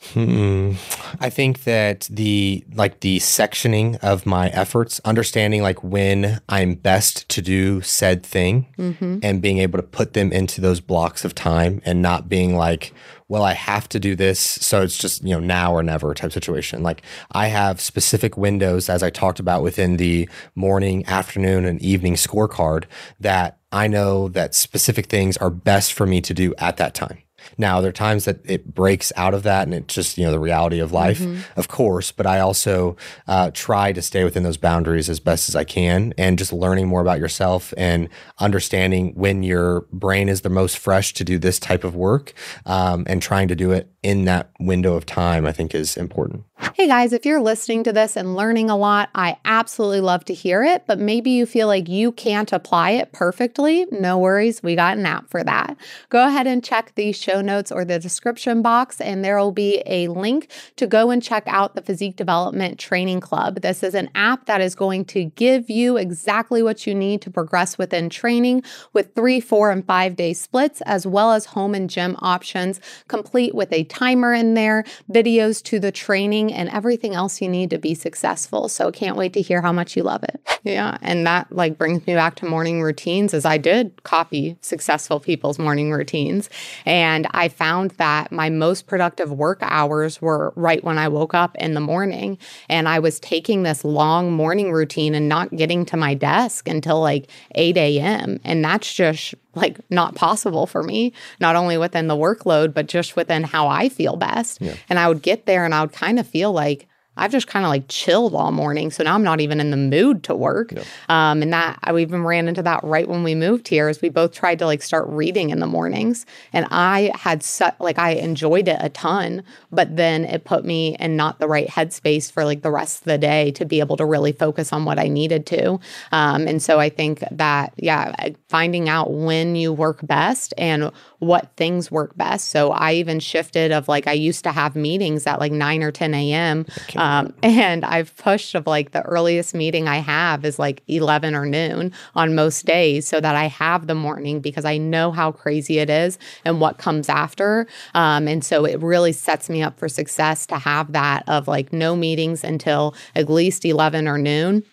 Hmm. I think that the like the sectioning of my efforts, understanding like when I'm best to do said thing mm-hmm. and being able to put them into those blocks of time and not being like, well, I have to do this. So it's just, you know, now or never type situation. Like I have specific windows, as I talked about within the morning, afternoon, and evening scorecard that I know that specific things are best for me to do at that time. Now, there are times that it breaks out of that and it's just, you know, the reality of life, mm-hmm. of course, but I also uh, try to stay within those boundaries as best as I can and just learning more about yourself and understanding when your brain is the most fresh to do this type of work um, and trying to do it in that window of time, I think is important. Hey guys, if you're listening to this and learning a lot, I absolutely love to hear it, but maybe you feel like you can't apply it perfectly. No worries, we got an app for that. Go ahead and check the show notes or the description box, and there will be a link to go and check out the Physique Development Training Club. This is an app that is going to give you exactly what you need to progress within training with three, four, and five day splits, as well as home and gym options, complete with a timer in there, videos to the training, and everything else you need to be successful. So can't wait to hear how much you love it. Yeah. And that like brings me back to morning routines as I did copy successful people's morning routines. And I found that my most productive work hours were right when I woke up in the morning. And I was taking this long morning routine and not getting to my desk until like 8 a.m. And that's just like not possible for me, not only within the workload, but just within how I feel best. Yeah. And I would get there and I would kind of feel like, I've just kind of like chilled all morning. So now I'm not even in the mood to work. Um, and that I even ran into that right when we moved here as we both tried to like start reading in the mornings. And I had such like I enjoyed it a ton, but then it put me in not the right headspace for like the rest of the day to be able to really focus on what I needed to. Um, and so I think that, yeah, finding out when you work best and what things work best. So I even shifted of like I used to have meetings at like 9 or 10 a.m. Um, and I've pushed of like the earliest meeting I have is like 11 or noon on most days so that I have the morning because I know how crazy it is and what comes after. Um, and so it really sets me up for success to have that of like no meetings until at least 11 or noon.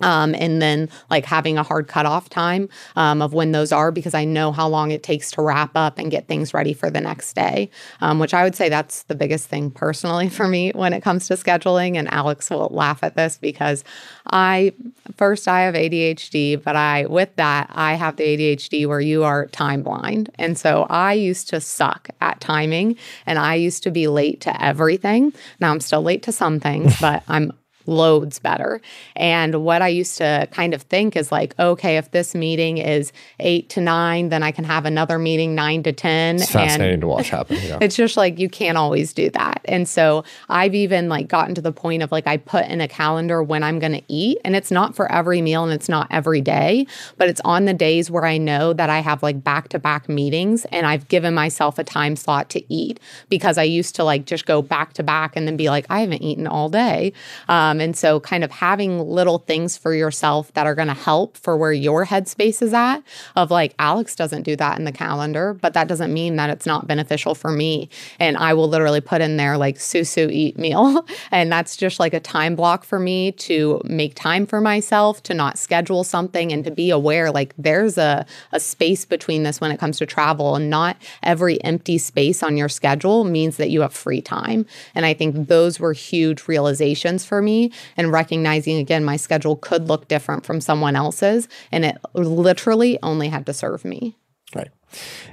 Um, and then like having a hard cutoff time um, of when those are because I know how long it takes to wrap up and get things ready for the next day, um, which I would say that's the biggest thing personally for me when it comes to scheduling. And Alex will laugh at this because I first I have ADHD, but I with that I have the ADHD where you are time blind, and so I used to suck at timing, and I used to be late to everything. Now I'm still late to some things, but I'm loads better. And what I used to kind of think is like, okay, if this meeting is eight to nine, then I can have another meeting nine to 10. It's fascinating to watch happen. Yeah. it's just like you can't always do that. And so I've even like gotten to the point of like I put in a calendar when I'm going to eat. And it's not for every meal and it's not every day, but it's on the days where I know that I have like back to back meetings and I've given myself a time slot to eat because I used to like just go back to back and then be like, I haven't eaten all day. Um, Um, and so, kind of having little things for yourself that are going to help for where your headspace is at, of like, Alex doesn't do that in the calendar, but that doesn't mean that it's not beneficial for me. And I will literally put in there like Susu eat meal. and that's just like a time block for me to make time for myself, to not schedule something, and to be aware like there's a, a space between this when it comes to travel. And not every empty space on your schedule means that you have free time. And I think those were huge realizations for me and recognizing again my schedule could look different from someone else's and it literally only had to serve me. Right.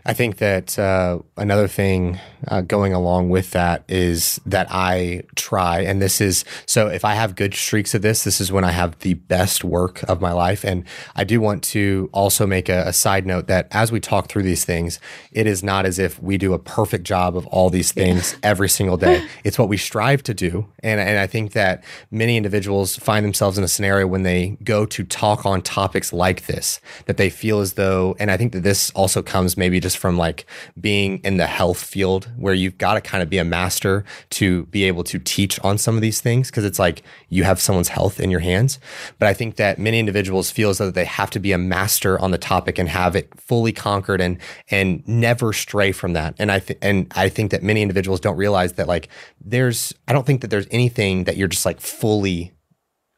I think that uh, another thing uh, going along with that is that I try, and this is so if I have good streaks of this, this is when I have the best work of my life. And I do want to also make a, a side note that as we talk through these things, it is not as if we do a perfect job of all these things every single day. It's what we strive to do. And, and I think that many individuals find themselves in a scenario when they go to talk on topics like this, that they feel as though, and I think that this also comes maybe just from like being in the health field where you've got to kind of be a master to be able to teach on some of these things because it's like you have someone's health in your hands. But I think that many individuals feel as though they have to be a master on the topic and have it fully conquered and and never stray from that. And I th- and I think that many individuals don't realize that like there's I don't think that there's anything that you're just like fully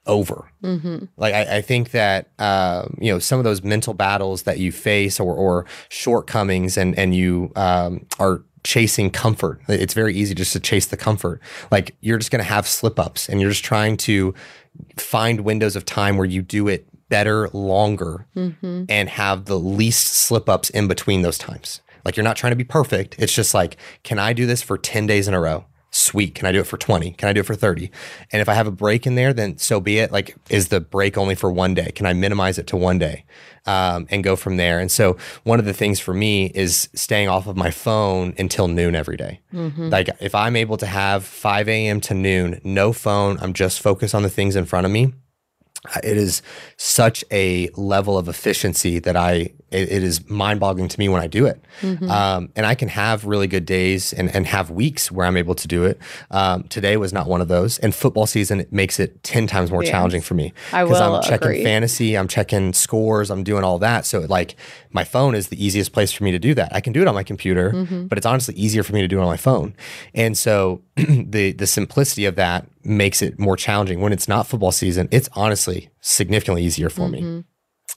over. Mm-hmm. Like I, I, think that um, you know some of those mental battles that you face or, or shortcomings, and and you um, are chasing comfort. It's very easy just to chase the comfort. Like you're just going to have slip ups, and you're just trying to find windows of time where you do it better, longer, mm-hmm. and have the least slip ups in between those times. Like you're not trying to be perfect. It's just like, can I do this for 10 days in a row? Sweet. Can I do it for 20? Can I do it for 30? And if I have a break in there, then so be it. Like, is the break only for one day? Can I minimize it to one day um, and go from there? And so, one of the things for me is staying off of my phone until noon every day. Mm-hmm. Like, if I'm able to have 5 a.m. to noon, no phone, I'm just focused on the things in front of me it is such a level of efficiency that I it, it is mind boggling to me when I do it. Mm-hmm. Um, and I can have really good days and, and have weeks where I'm able to do it. Um, today was not one of those. And football season makes it 10 times more yes. challenging for me. Because I'm checking agree. fantasy, I'm checking scores, I'm doing all that. So, like, my phone is the easiest place for me to do that. I can do it on my computer, mm-hmm. but it's honestly easier for me to do it on my phone. And so, the, the simplicity of that makes it more challenging. When it's not football season, it's honestly significantly easier for mm-hmm. me.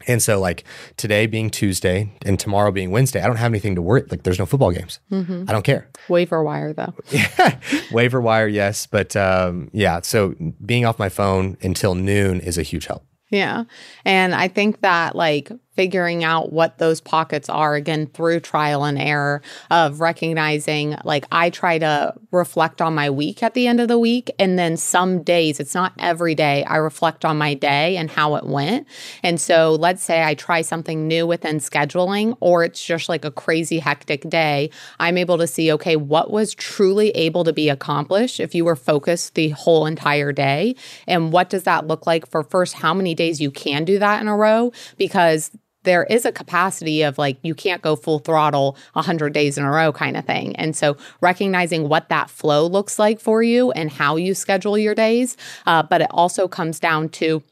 And so, like today being Tuesday and tomorrow being Wednesday, I don't have anything to worry. Like, there's no football games. Mm-hmm. I don't care. Waiver wire, though. yeah, waiver wire, yes, but um, yeah. So being off my phone until noon is a huge help. Yeah, and I think that like figuring out what those pockets are again through trial and error of recognizing like I try to reflect on my week at the end of the week and then some days it's not every day I reflect on my day and how it went. And so let's say I try something new within scheduling or it's just like a crazy hectic day I'm able to see okay what was truly able to be accomplished if you were focused the whole entire day? And what does that look like for first how many days you can do that in a row? Because there is a capacity of like you can't go full throttle 100 days in a row kind of thing. And so recognizing what that flow looks like for you and how you schedule your days. Uh, but it also comes down to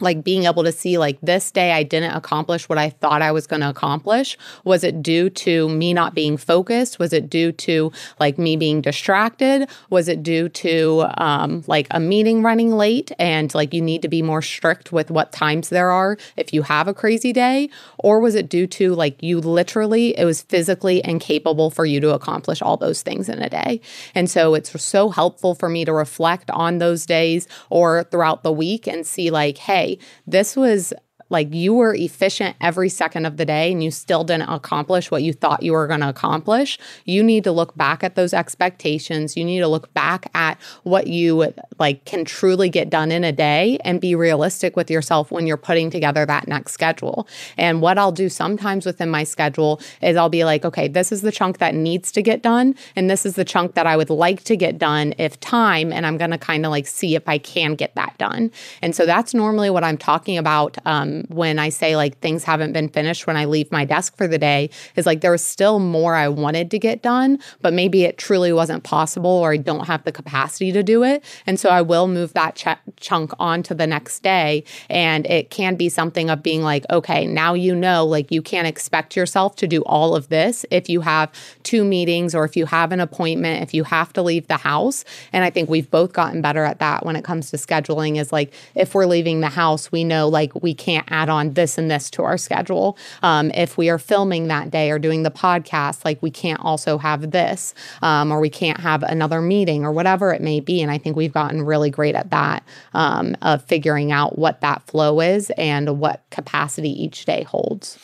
like being able to see like this day I didn't accomplish what I thought I was going to accomplish. Was it due to me not being focused? Was it due to like me being distracted? Was it due to um, like a meeting running late? And like you need to be more strict with what times there are if you have a crazy day or was it due to like you literally it was physically incapable for you to accomplish all those things in a day? And so it's so helpful for me to reflect on those days or throughout the week and see like hey this was like you were efficient every second of the day and you still didn't accomplish what you thought you were going to accomplish, you need to look back at those expectations. You need to look back at what you like can truly get done in a day and be realistic with yourself when you're putting together that next schedule. And what I'll do sometimes within my schedule is I'll be like, okay, this is the chunk that needs to get done and this is the chunk that I would like to get done if time and I'm going to kind of like see if I can get that done. And so that's normally what I'm talking about um, when I say like things haven't been finished when I leave my desk for the day is like there was still more I wanted to get done, but maybe it truly wasn't possible or I don't have the capacity to do it. And so I will move that ch- chunk on to the next day. And it can be something of being like, okay, now you know, like you can't expect yourself to do all of this if you have two meetings or if you have an appointment, if you have to leave the house. And I think we've both gotten better at that when it comes to scheduling is like if we're leaving the house, we know like we can't add on this and this to our schedule. Um, if we are filming that day or doing the podcast, like we can't also have this um, or we can't have another meeting or whatever it may be. And I think we've gotten really great at that um, of figuring out what that flow is and what capacity each day holds.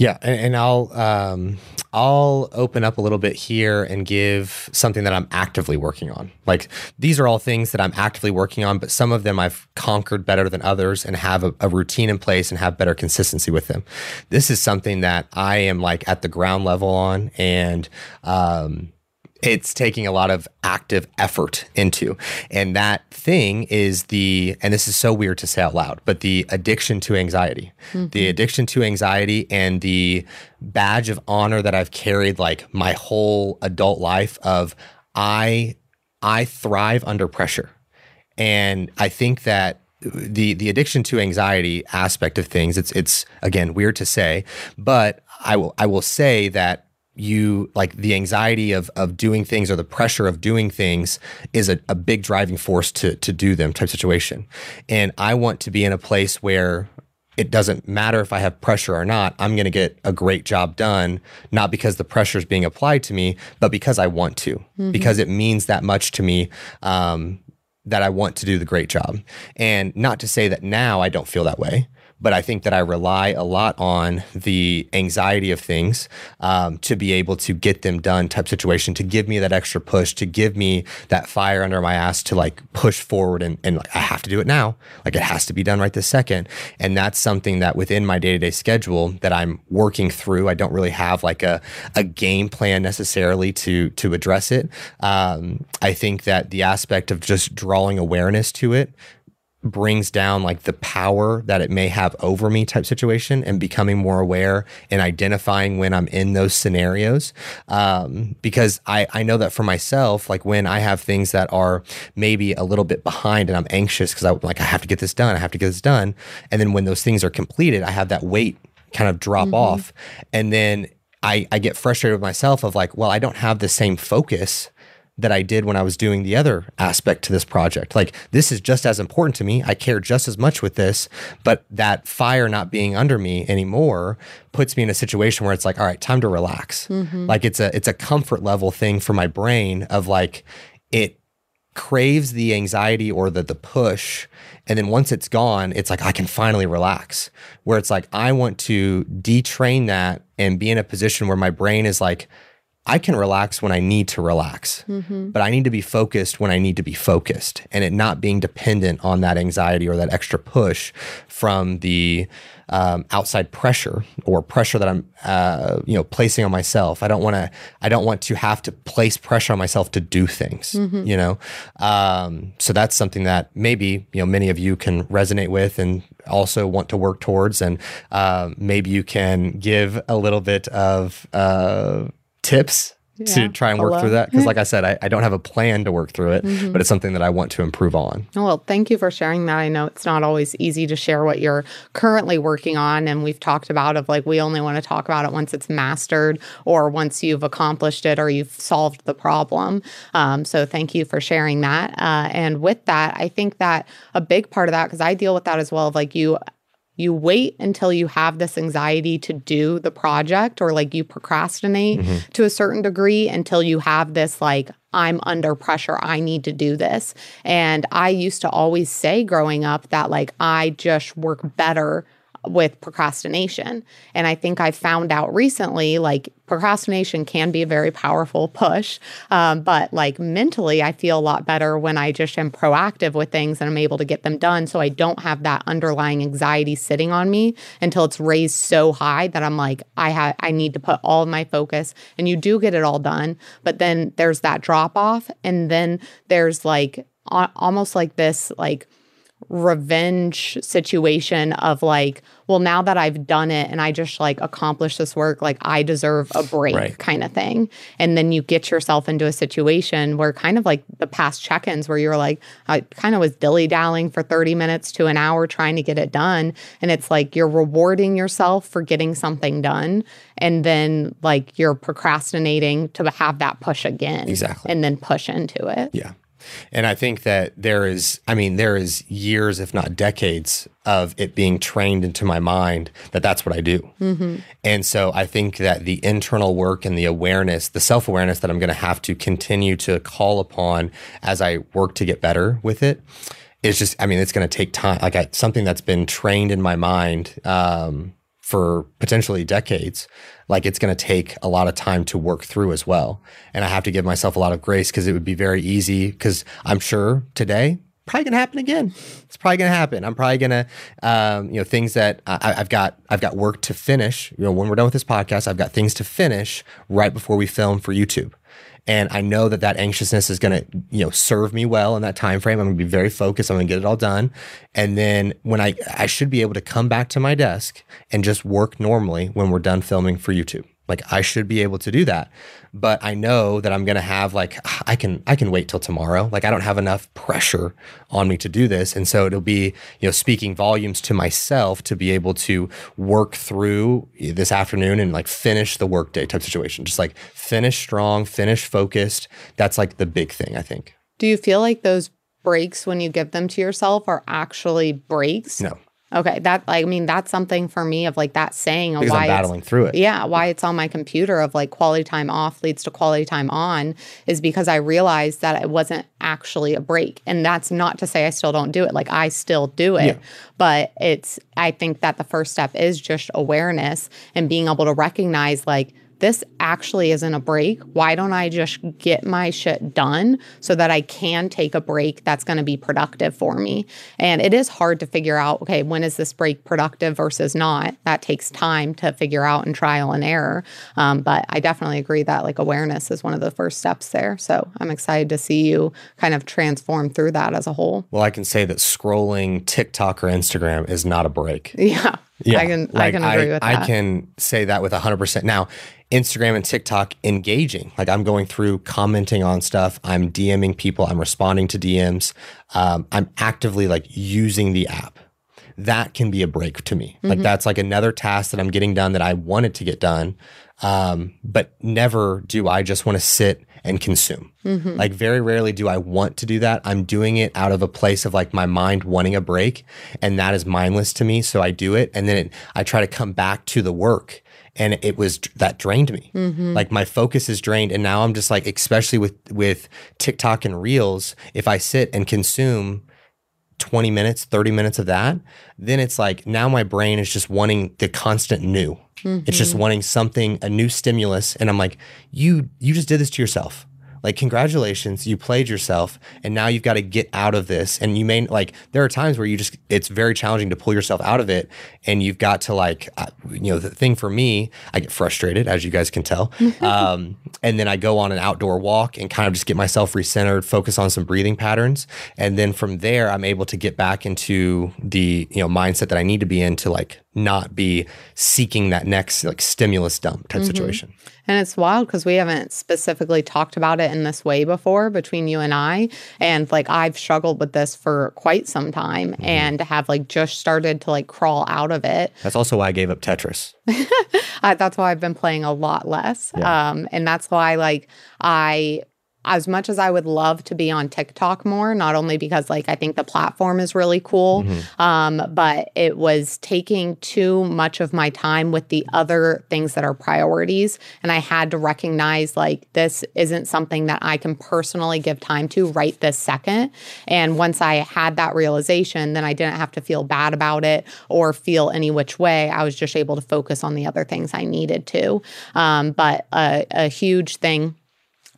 Yeah, and, and, I'll um, I'll open up a little bit here and give something that I'm actively working on. Like these are all things that I'm actively working on, but some of them I've conquered better than others and have a, a routine in place and have better consistency with them. This is something that I am like at the ground level on, and um, it's taking a lot of active effort into. And that thing is the, and this is so weird to say out loud, but the addiction to anxiety. Mm-hmm. The addiction to anxiety and the badge of honor that I've carried like my whole adult life of I I thrive under pressure. And I think that the the addiction to anxiety aspect of things it's it's again weird to say but I will I will say that you like the anxiety of of doing things or the pressure of doing things is a, a big driving force to to do them type situation. And I want to be in a place where it doesn't matter if I have pressure or not. I'm going to get a great job done, not because the pressure is being applied to me, but because I want to, mm-hmm. because it means that much to me um, that I want to do the great job. And not to say that now I don't feel that way, but I think that I rely a lot on the anxiety of things um, to be able to get them done type situation, to give me that extra push, to give me that fire under my ass to like push forward and, and like, I have to do it now. Like it has to be done right this second. And that's something that within my day to day schedule that I'm working through. I don't really have like a, a game plan necessarily to, to address it. Um, I think that the aspect of just drawing awareness to it brings down like the power that it may have over me type situation and becoming more aware and identifying when I'm in those scenarios. Um, because I, I know that for myself, like when I have things that are maybe a little bit behind and I'm anxious because I like, I have to get this done. I have to get this done. And then when those things are completed, I have that weight kind of drop mm-hmm. off. And then I, I get frustrated with myself of like, well, I don't have the same focus that I did when I was doing the other aspect to this project. Like this is just as important to me. I care just as much with this, but that fire not being under me anymore puts me in a situation where it's like, all right, time to relax. Mm-hmm. Like it's a it's a comfort level thing for my brain of like it craves the anxiety or the the push and then once it's gone it's like i can finally relax where it's like i want to detrain that and be in a position where my brain is like I can relax when I need to relax, mm-hmm. but I need to be focused when I need to be focused and it not being dependent on that anxiety or that extra push from the um, outside pressure or pressure that I'm, uh, you know, placing on myself. I don't want to, I don't want to have to place pressure on myself to do things, mm-hmm. you know? Um, so that's something that maybe, you know, many of you can resonate with and also want to work towards. And uh, maybe you can give a little bit of, uh, tips yeah. to try and work Hello. through that because like i said I, I, don't have a plan to work through it mm-hmm. but it's something that i want to improve on well thank you for sharing that i know it's not always easy to share what you're currently working on and we've talked about of like we only want to talk about it once it's mastered or once you've accomplished it or you've solved the problem um, so thank you for sharing that uh, and with that i think that a big part of that because i deal with that as well of like you you wait until you have this anxiety to do the project or like you procrastinate mm-hmm. to a certain degree until you have this like I'm under pressure. I need to do this. And I used to always say growing up that like I just work better with procrastination. And I think I found out recently, like procrastination can be a very powerful push. Um, but like mentally, I feel a lot better when I just am proactive with things and I'm able to get them done. So I don't have that underlying anxiety sitting on me until it's raised so high that I'm like, I have, I need to put all of my focus and you do get it all done. But then there's that drop off. And then there's like, almost like this, like, revenge situation of like, well, now that I've done it and I just like accomplished this work, like I deserve a break right. kind of thing. And then you get yourself into a situation where kind of like the past check ins where you're like, I kind of was dilly dallying for 30 minutes to an hour trying to get it done. And it's like you're rewarding yourself for getting something done. And then like you're procrastinating to have that push again. Exactly. And then push into it. Yeah. And I think that there is, I mean, there is years, if not decades, of it being trained into my mind that that's what I do. Mm-hmm. And so I think that the internal work and the awareness, the self awareness that I'm going to have to continue to call upon as I work to get better with it is just, I mean, it's going to take time. Like I, something that's been trained in my mind um, for potentially decades like it's going to take a lot of time to work through as well. And I have to give myself a lot of grace because it would be very easy because I'm sure today probably going to happen again. It's probably going to happen. I'm probably going to, um, you know, things that I, have got, I've got work to finish. You know, when we're done with this podcast, I've got things to finish right before we film for YouTube and I know that that anxiousness is going to you know serve me well in that time frame. I'm going to be very focused. I'm going to get it all done, and then when I I should be able to come back to my desk and just work normally when we're done filming for YouTube. Like I should be able to do that. But I know that I'm going to have like I can I can wait till tomorrow. Like I don't have enough pressure on me to do this. And so it'll be, you know, speaking volumes to myself to be able to work through this afternoon and like finish the workday type situation. Just like finish strong, finish focused. That's like the big thing, I think. Do you feel like those breaks when you give them to yourself are actually breaks? No. Okay, that like I mean that's something for me of like that saying of why I'm battling through it. Yeah, why it's on my computer of like quality time off leads to quality time on is because I realized that it wasn't actually a break, and that's not to say I still don't do it. Like I still do it, yeah. but it's I think that the first step is just awareness and being able to recognize like this actually isn't a break. Why don't I just get my shit done so that I can take a break that's going to be productive for me? And it is hard to figure out, okay, when is this break productive versus not? That takes time to figure out and trial and error. Um, but I definitely agree that like awareness is one of the first steps there. So I'm excited to see you kind of transform through that as a whole. Well, I can say that scrolling TikTok or Instagram is not a break. Yeah. Yeah, I can like I can agree I, with that. I can say that with 100%. Now, Instagram and TikTok engaging. Like I'm going through commenting on stuff. I'm DMing people. I'm responding to DMs. Um, I'm actively like using the app. That can be a break to me. Mm-hmm. Like that's like another task that I'm getting done that I wanted to get done. Um, but never do I just want to sit and consume. Mm-hmm. Like very rarely do I want to do that. I'm doing it out of a place of like my mind wanting a break, and that is mindless to me. So I do it, and then it, I try to come back to the work and it was that drained me. Mm-hmm. Like my focus is drained, and now I'm just like, especially with with TikTok and Reels, if I sit and consume 20 minutes, 30 minutes of that, then it's like now my brain is just wanting the constant new. Mm-hmm. It's just mm-hmm. wanting something, a new stimulus, and I'm like, you you just did this to yourself like congratulations you played yourself and now you've got to get out of this. And you may like there are times where you just it's very challenging to pull yourself out of it and you've got to like uh, you know the thing for me i get frustrated as you guys can tell. Um, and then i go on an outdoor walk and kind of just get myself recentered focus on some breathing patterns. And then from there i'm able to get back into the you know mindset that i need to be in to like not be seeking that next like stimulus dump type mm-hmm. situation. And it's wild because we haven't specifically talked about it in this way before between you and I. And like I've struggled with this for quite some time mm-hmm. and have like just started to like crawl out of it. That's also why I gave up Tetris. uh, that's why I've been playing a lot less. Yeah. Um, and that's why like I as much as I would love to be on TikTok more, not only because like I think the platform is really cool, mm-hmm. um, but it was taking too much of my time with the other things that are priorities. And I had to recognize like this isn't something that I can personally give time to right this second. And once I had that realization, then I didn't have to feel bad about it or feel any which way. I was just able to focus on the other things I needed to. Um, but a, a huge thing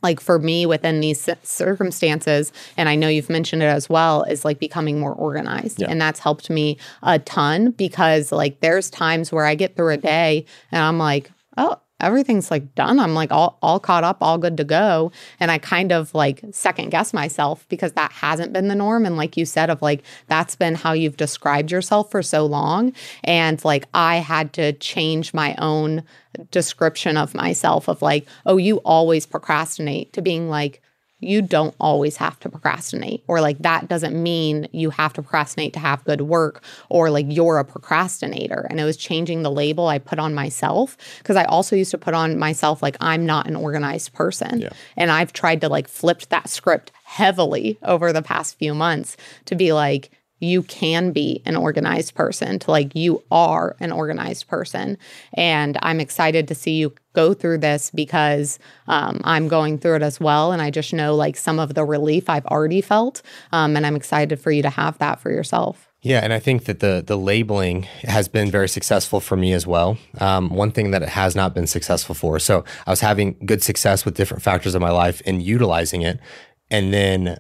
like for me within these circumstances and i know you've mentioned it as well is like becoming more organized yeah. and that's helped me a ton because like there's times where i get through a day and i'm like oh everything's like done. I'm like all, all caught up, all good to go. And I kind of like second guess myself because that hasn't been the norm. And like you said, of like, that's been how you've described yourself for so long. And like, I had to change my own description of myself of like, oh, you always procrastinate to being like, you don't always have to procrastinate or like that doesn't mean you have to procrastinate to have good work or like you're a procrastinator and it was changing the label i put on myself because i also used to put on myself like i'm not an organized person yeah. and i've tried to like flip that script heavily over the past few months to be like you can be an organized person to like you are an organized person and i'm excited to see you go through this because um, i'm going through it as well and i just know like some of the relief i've already felt um, and i'm excited for you to have that for yourself yeah, and I think that the the labeling has been very successful for me as well. Um, one thing that it has not been successful for. So I was having good success with different factors of my life and utilizing it, and then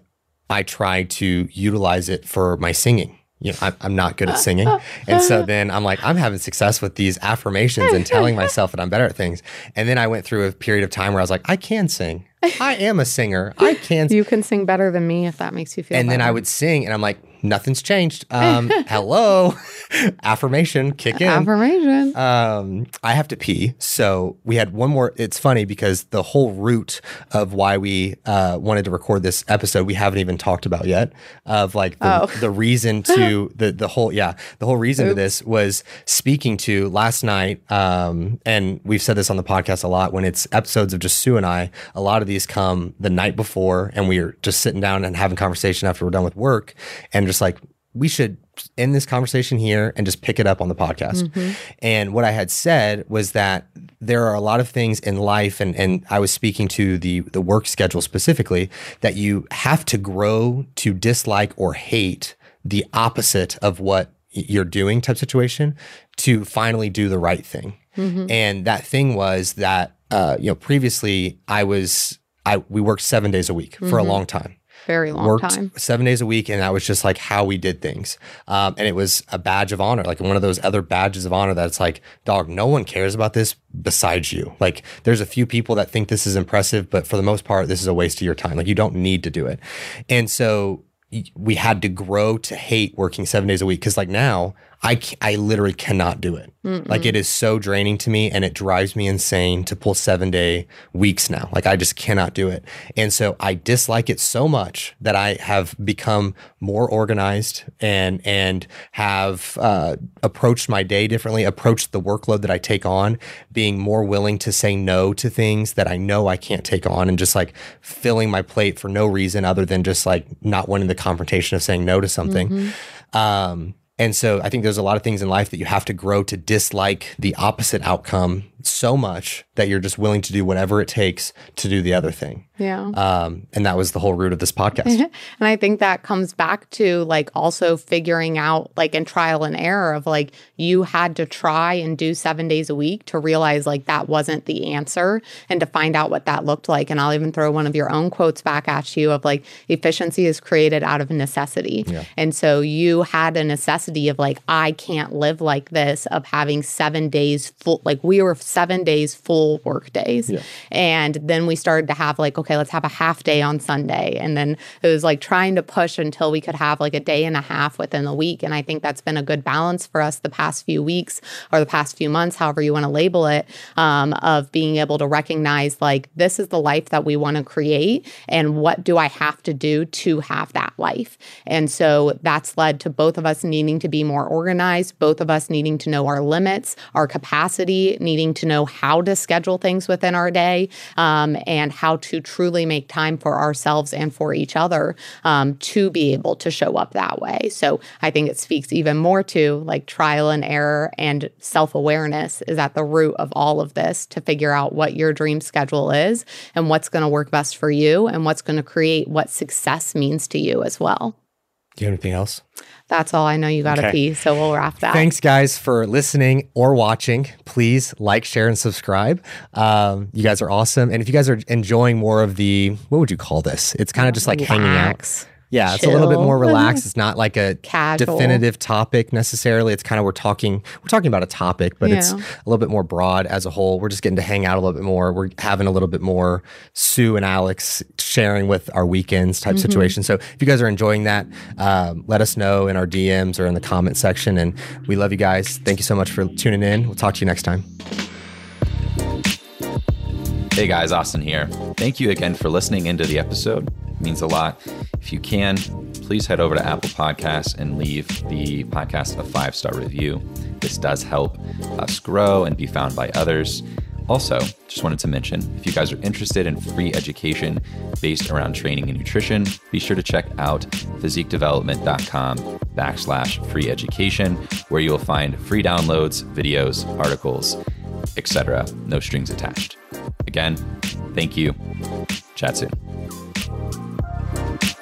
I try to utilize it for my singing. You know, I'm, I'm not good at singing. And so then I'm like, I'm having success with these affirmations and telling myself that I'm better at things. And then I went through a period of time where I was like, I can sing. I am a singer. I can. You can sing better than me if that makes you feel. And better. then I would sing, and I'm like, nothing's changed. Um, hello, affirmation, kick in. Affirmation. Um, I have to pee, so we had one more. It's funny because the whole root of why we uh, wanted to record this episode we haven't even talked about yet. Of like the, oh. the reason to the the whole yeah the whole reason Oops. to this was speaking to last night. Um, and we've said this on the podcast a lot when it's episodes of just Sue and I. A lot of these come the night before, and we're just sitting down and having conversation after we're done with work, and just like we should end this conversation here and just pick it up on the podcast. Mm-hmm. And what I had said was that there are a lot of things in life, and, and I was speaking to the the work schedule specifically, that you have to grow to dislike or hate the opposite of what you're doing type situation to finally do the right thing. Mm-hmm. And that thing was that uh, you know previously I was I we worked seven days a week mm-hmm. for a mm-hmm. long time very long worked time. seven days a week, and that was just like how we did things. Um, and it was a badge of honor, like one of those other badges of honor that's like, dog, no one cares about this besides you. Like, there's a few people that think this is impressive, but for the most part, this is a waste of your time. Like, you don't need to do it. And so we had to grow to hate working seven days a week because, like, now I, I literally cannot do it. Mm-mm. Like it is so draining to me and it drives me insane to pull seven day weeks now. Like I just cannot do it. And so I dislike it so much that I have become more organized and, and have uh, approached my day differently, approached the workload that I take on, being more willing to say no to things that I know I can't take on and just like filling my plate for no reason other than just like not wanting the confrontation of saying no to something. Mm-hmm. Um, and so I think there's a lot of things in life that you have to grow to dislike the opposite outcome so much that you're just willing to do whatever it takes to do the other thing. Yeah. Um, and that was the whole root of this podcast. and I think that comes back to like also figuring out like in trial and error of like you had to try and do seven days a week to realize like that wasn't the answer and to find out what that looked like. And I'll even throw one of your own quotes back at you of like efficiency is created out of necessity. Yeah. And so you had a necessity of like, I can't live like this, of having seven days full, like we were seven days full work days. Yeah. And then we started to have like, okay, let's have a half day on Sunday. And then it was like trying to push until we could have like a day and a half within the week. And I think that's been a good balance for us the past few weeks or the past few months, however you want to label it, um, of being able to recognize like this is the life that we want to create. And what do I have to do to have that life? And so that's led to both of us needing to be more organized, both of us needing to know our limits, our capacity, needing to to know how to schedule things within our day um, and how to truly make time for ourselves and for each other um, to be able to show up that way. So I think it speaks even more to like trial and error and self awareness is at the root of all of this to figure out what your dream schedule is and what's going to work best for you and what's going to create what success means to you as well. Do you have anything else? That's all I know you got to okay. pee, so we'll wrap that. Thanks, guys, for listening or watching. Please like, share, and subscribe. Um, you guys are awesome. And if you guys are enjoying more of the, what would you call this? It's kind of just like Relax. hanging out. Yeah, chill. it's a little bit more relaxed. It's not like a Casual. definitive topic necessarily. It's kind of we're talking we're talking about a topic, but yeah. it's a little bit more broad as a whole. We're just getting to hang out a little bit more. We're having a little bit more Sue and Alex sharing with our weekends type mm-hmm. situation. So if you guys are enjoying that, um, let us know in our DMs or in the comment section. And we love you guys. Thank you so much for tuning in. We'll talk to you next time. Hey guys, Austin here. Thank you again for listening into the episode means a lot. If you can, please head over to Apple Podcasts and leave the podcast a five star review. This does help us grow and be found by others. Also, just wanted to mention if you guys are interested in free education based around training and nutrition, be sure to check out physiquedevelopment.com backslash free education, where you will find free downloads, videos, articles, etc. No strings attached. Again, thank you. Chat soon. Thank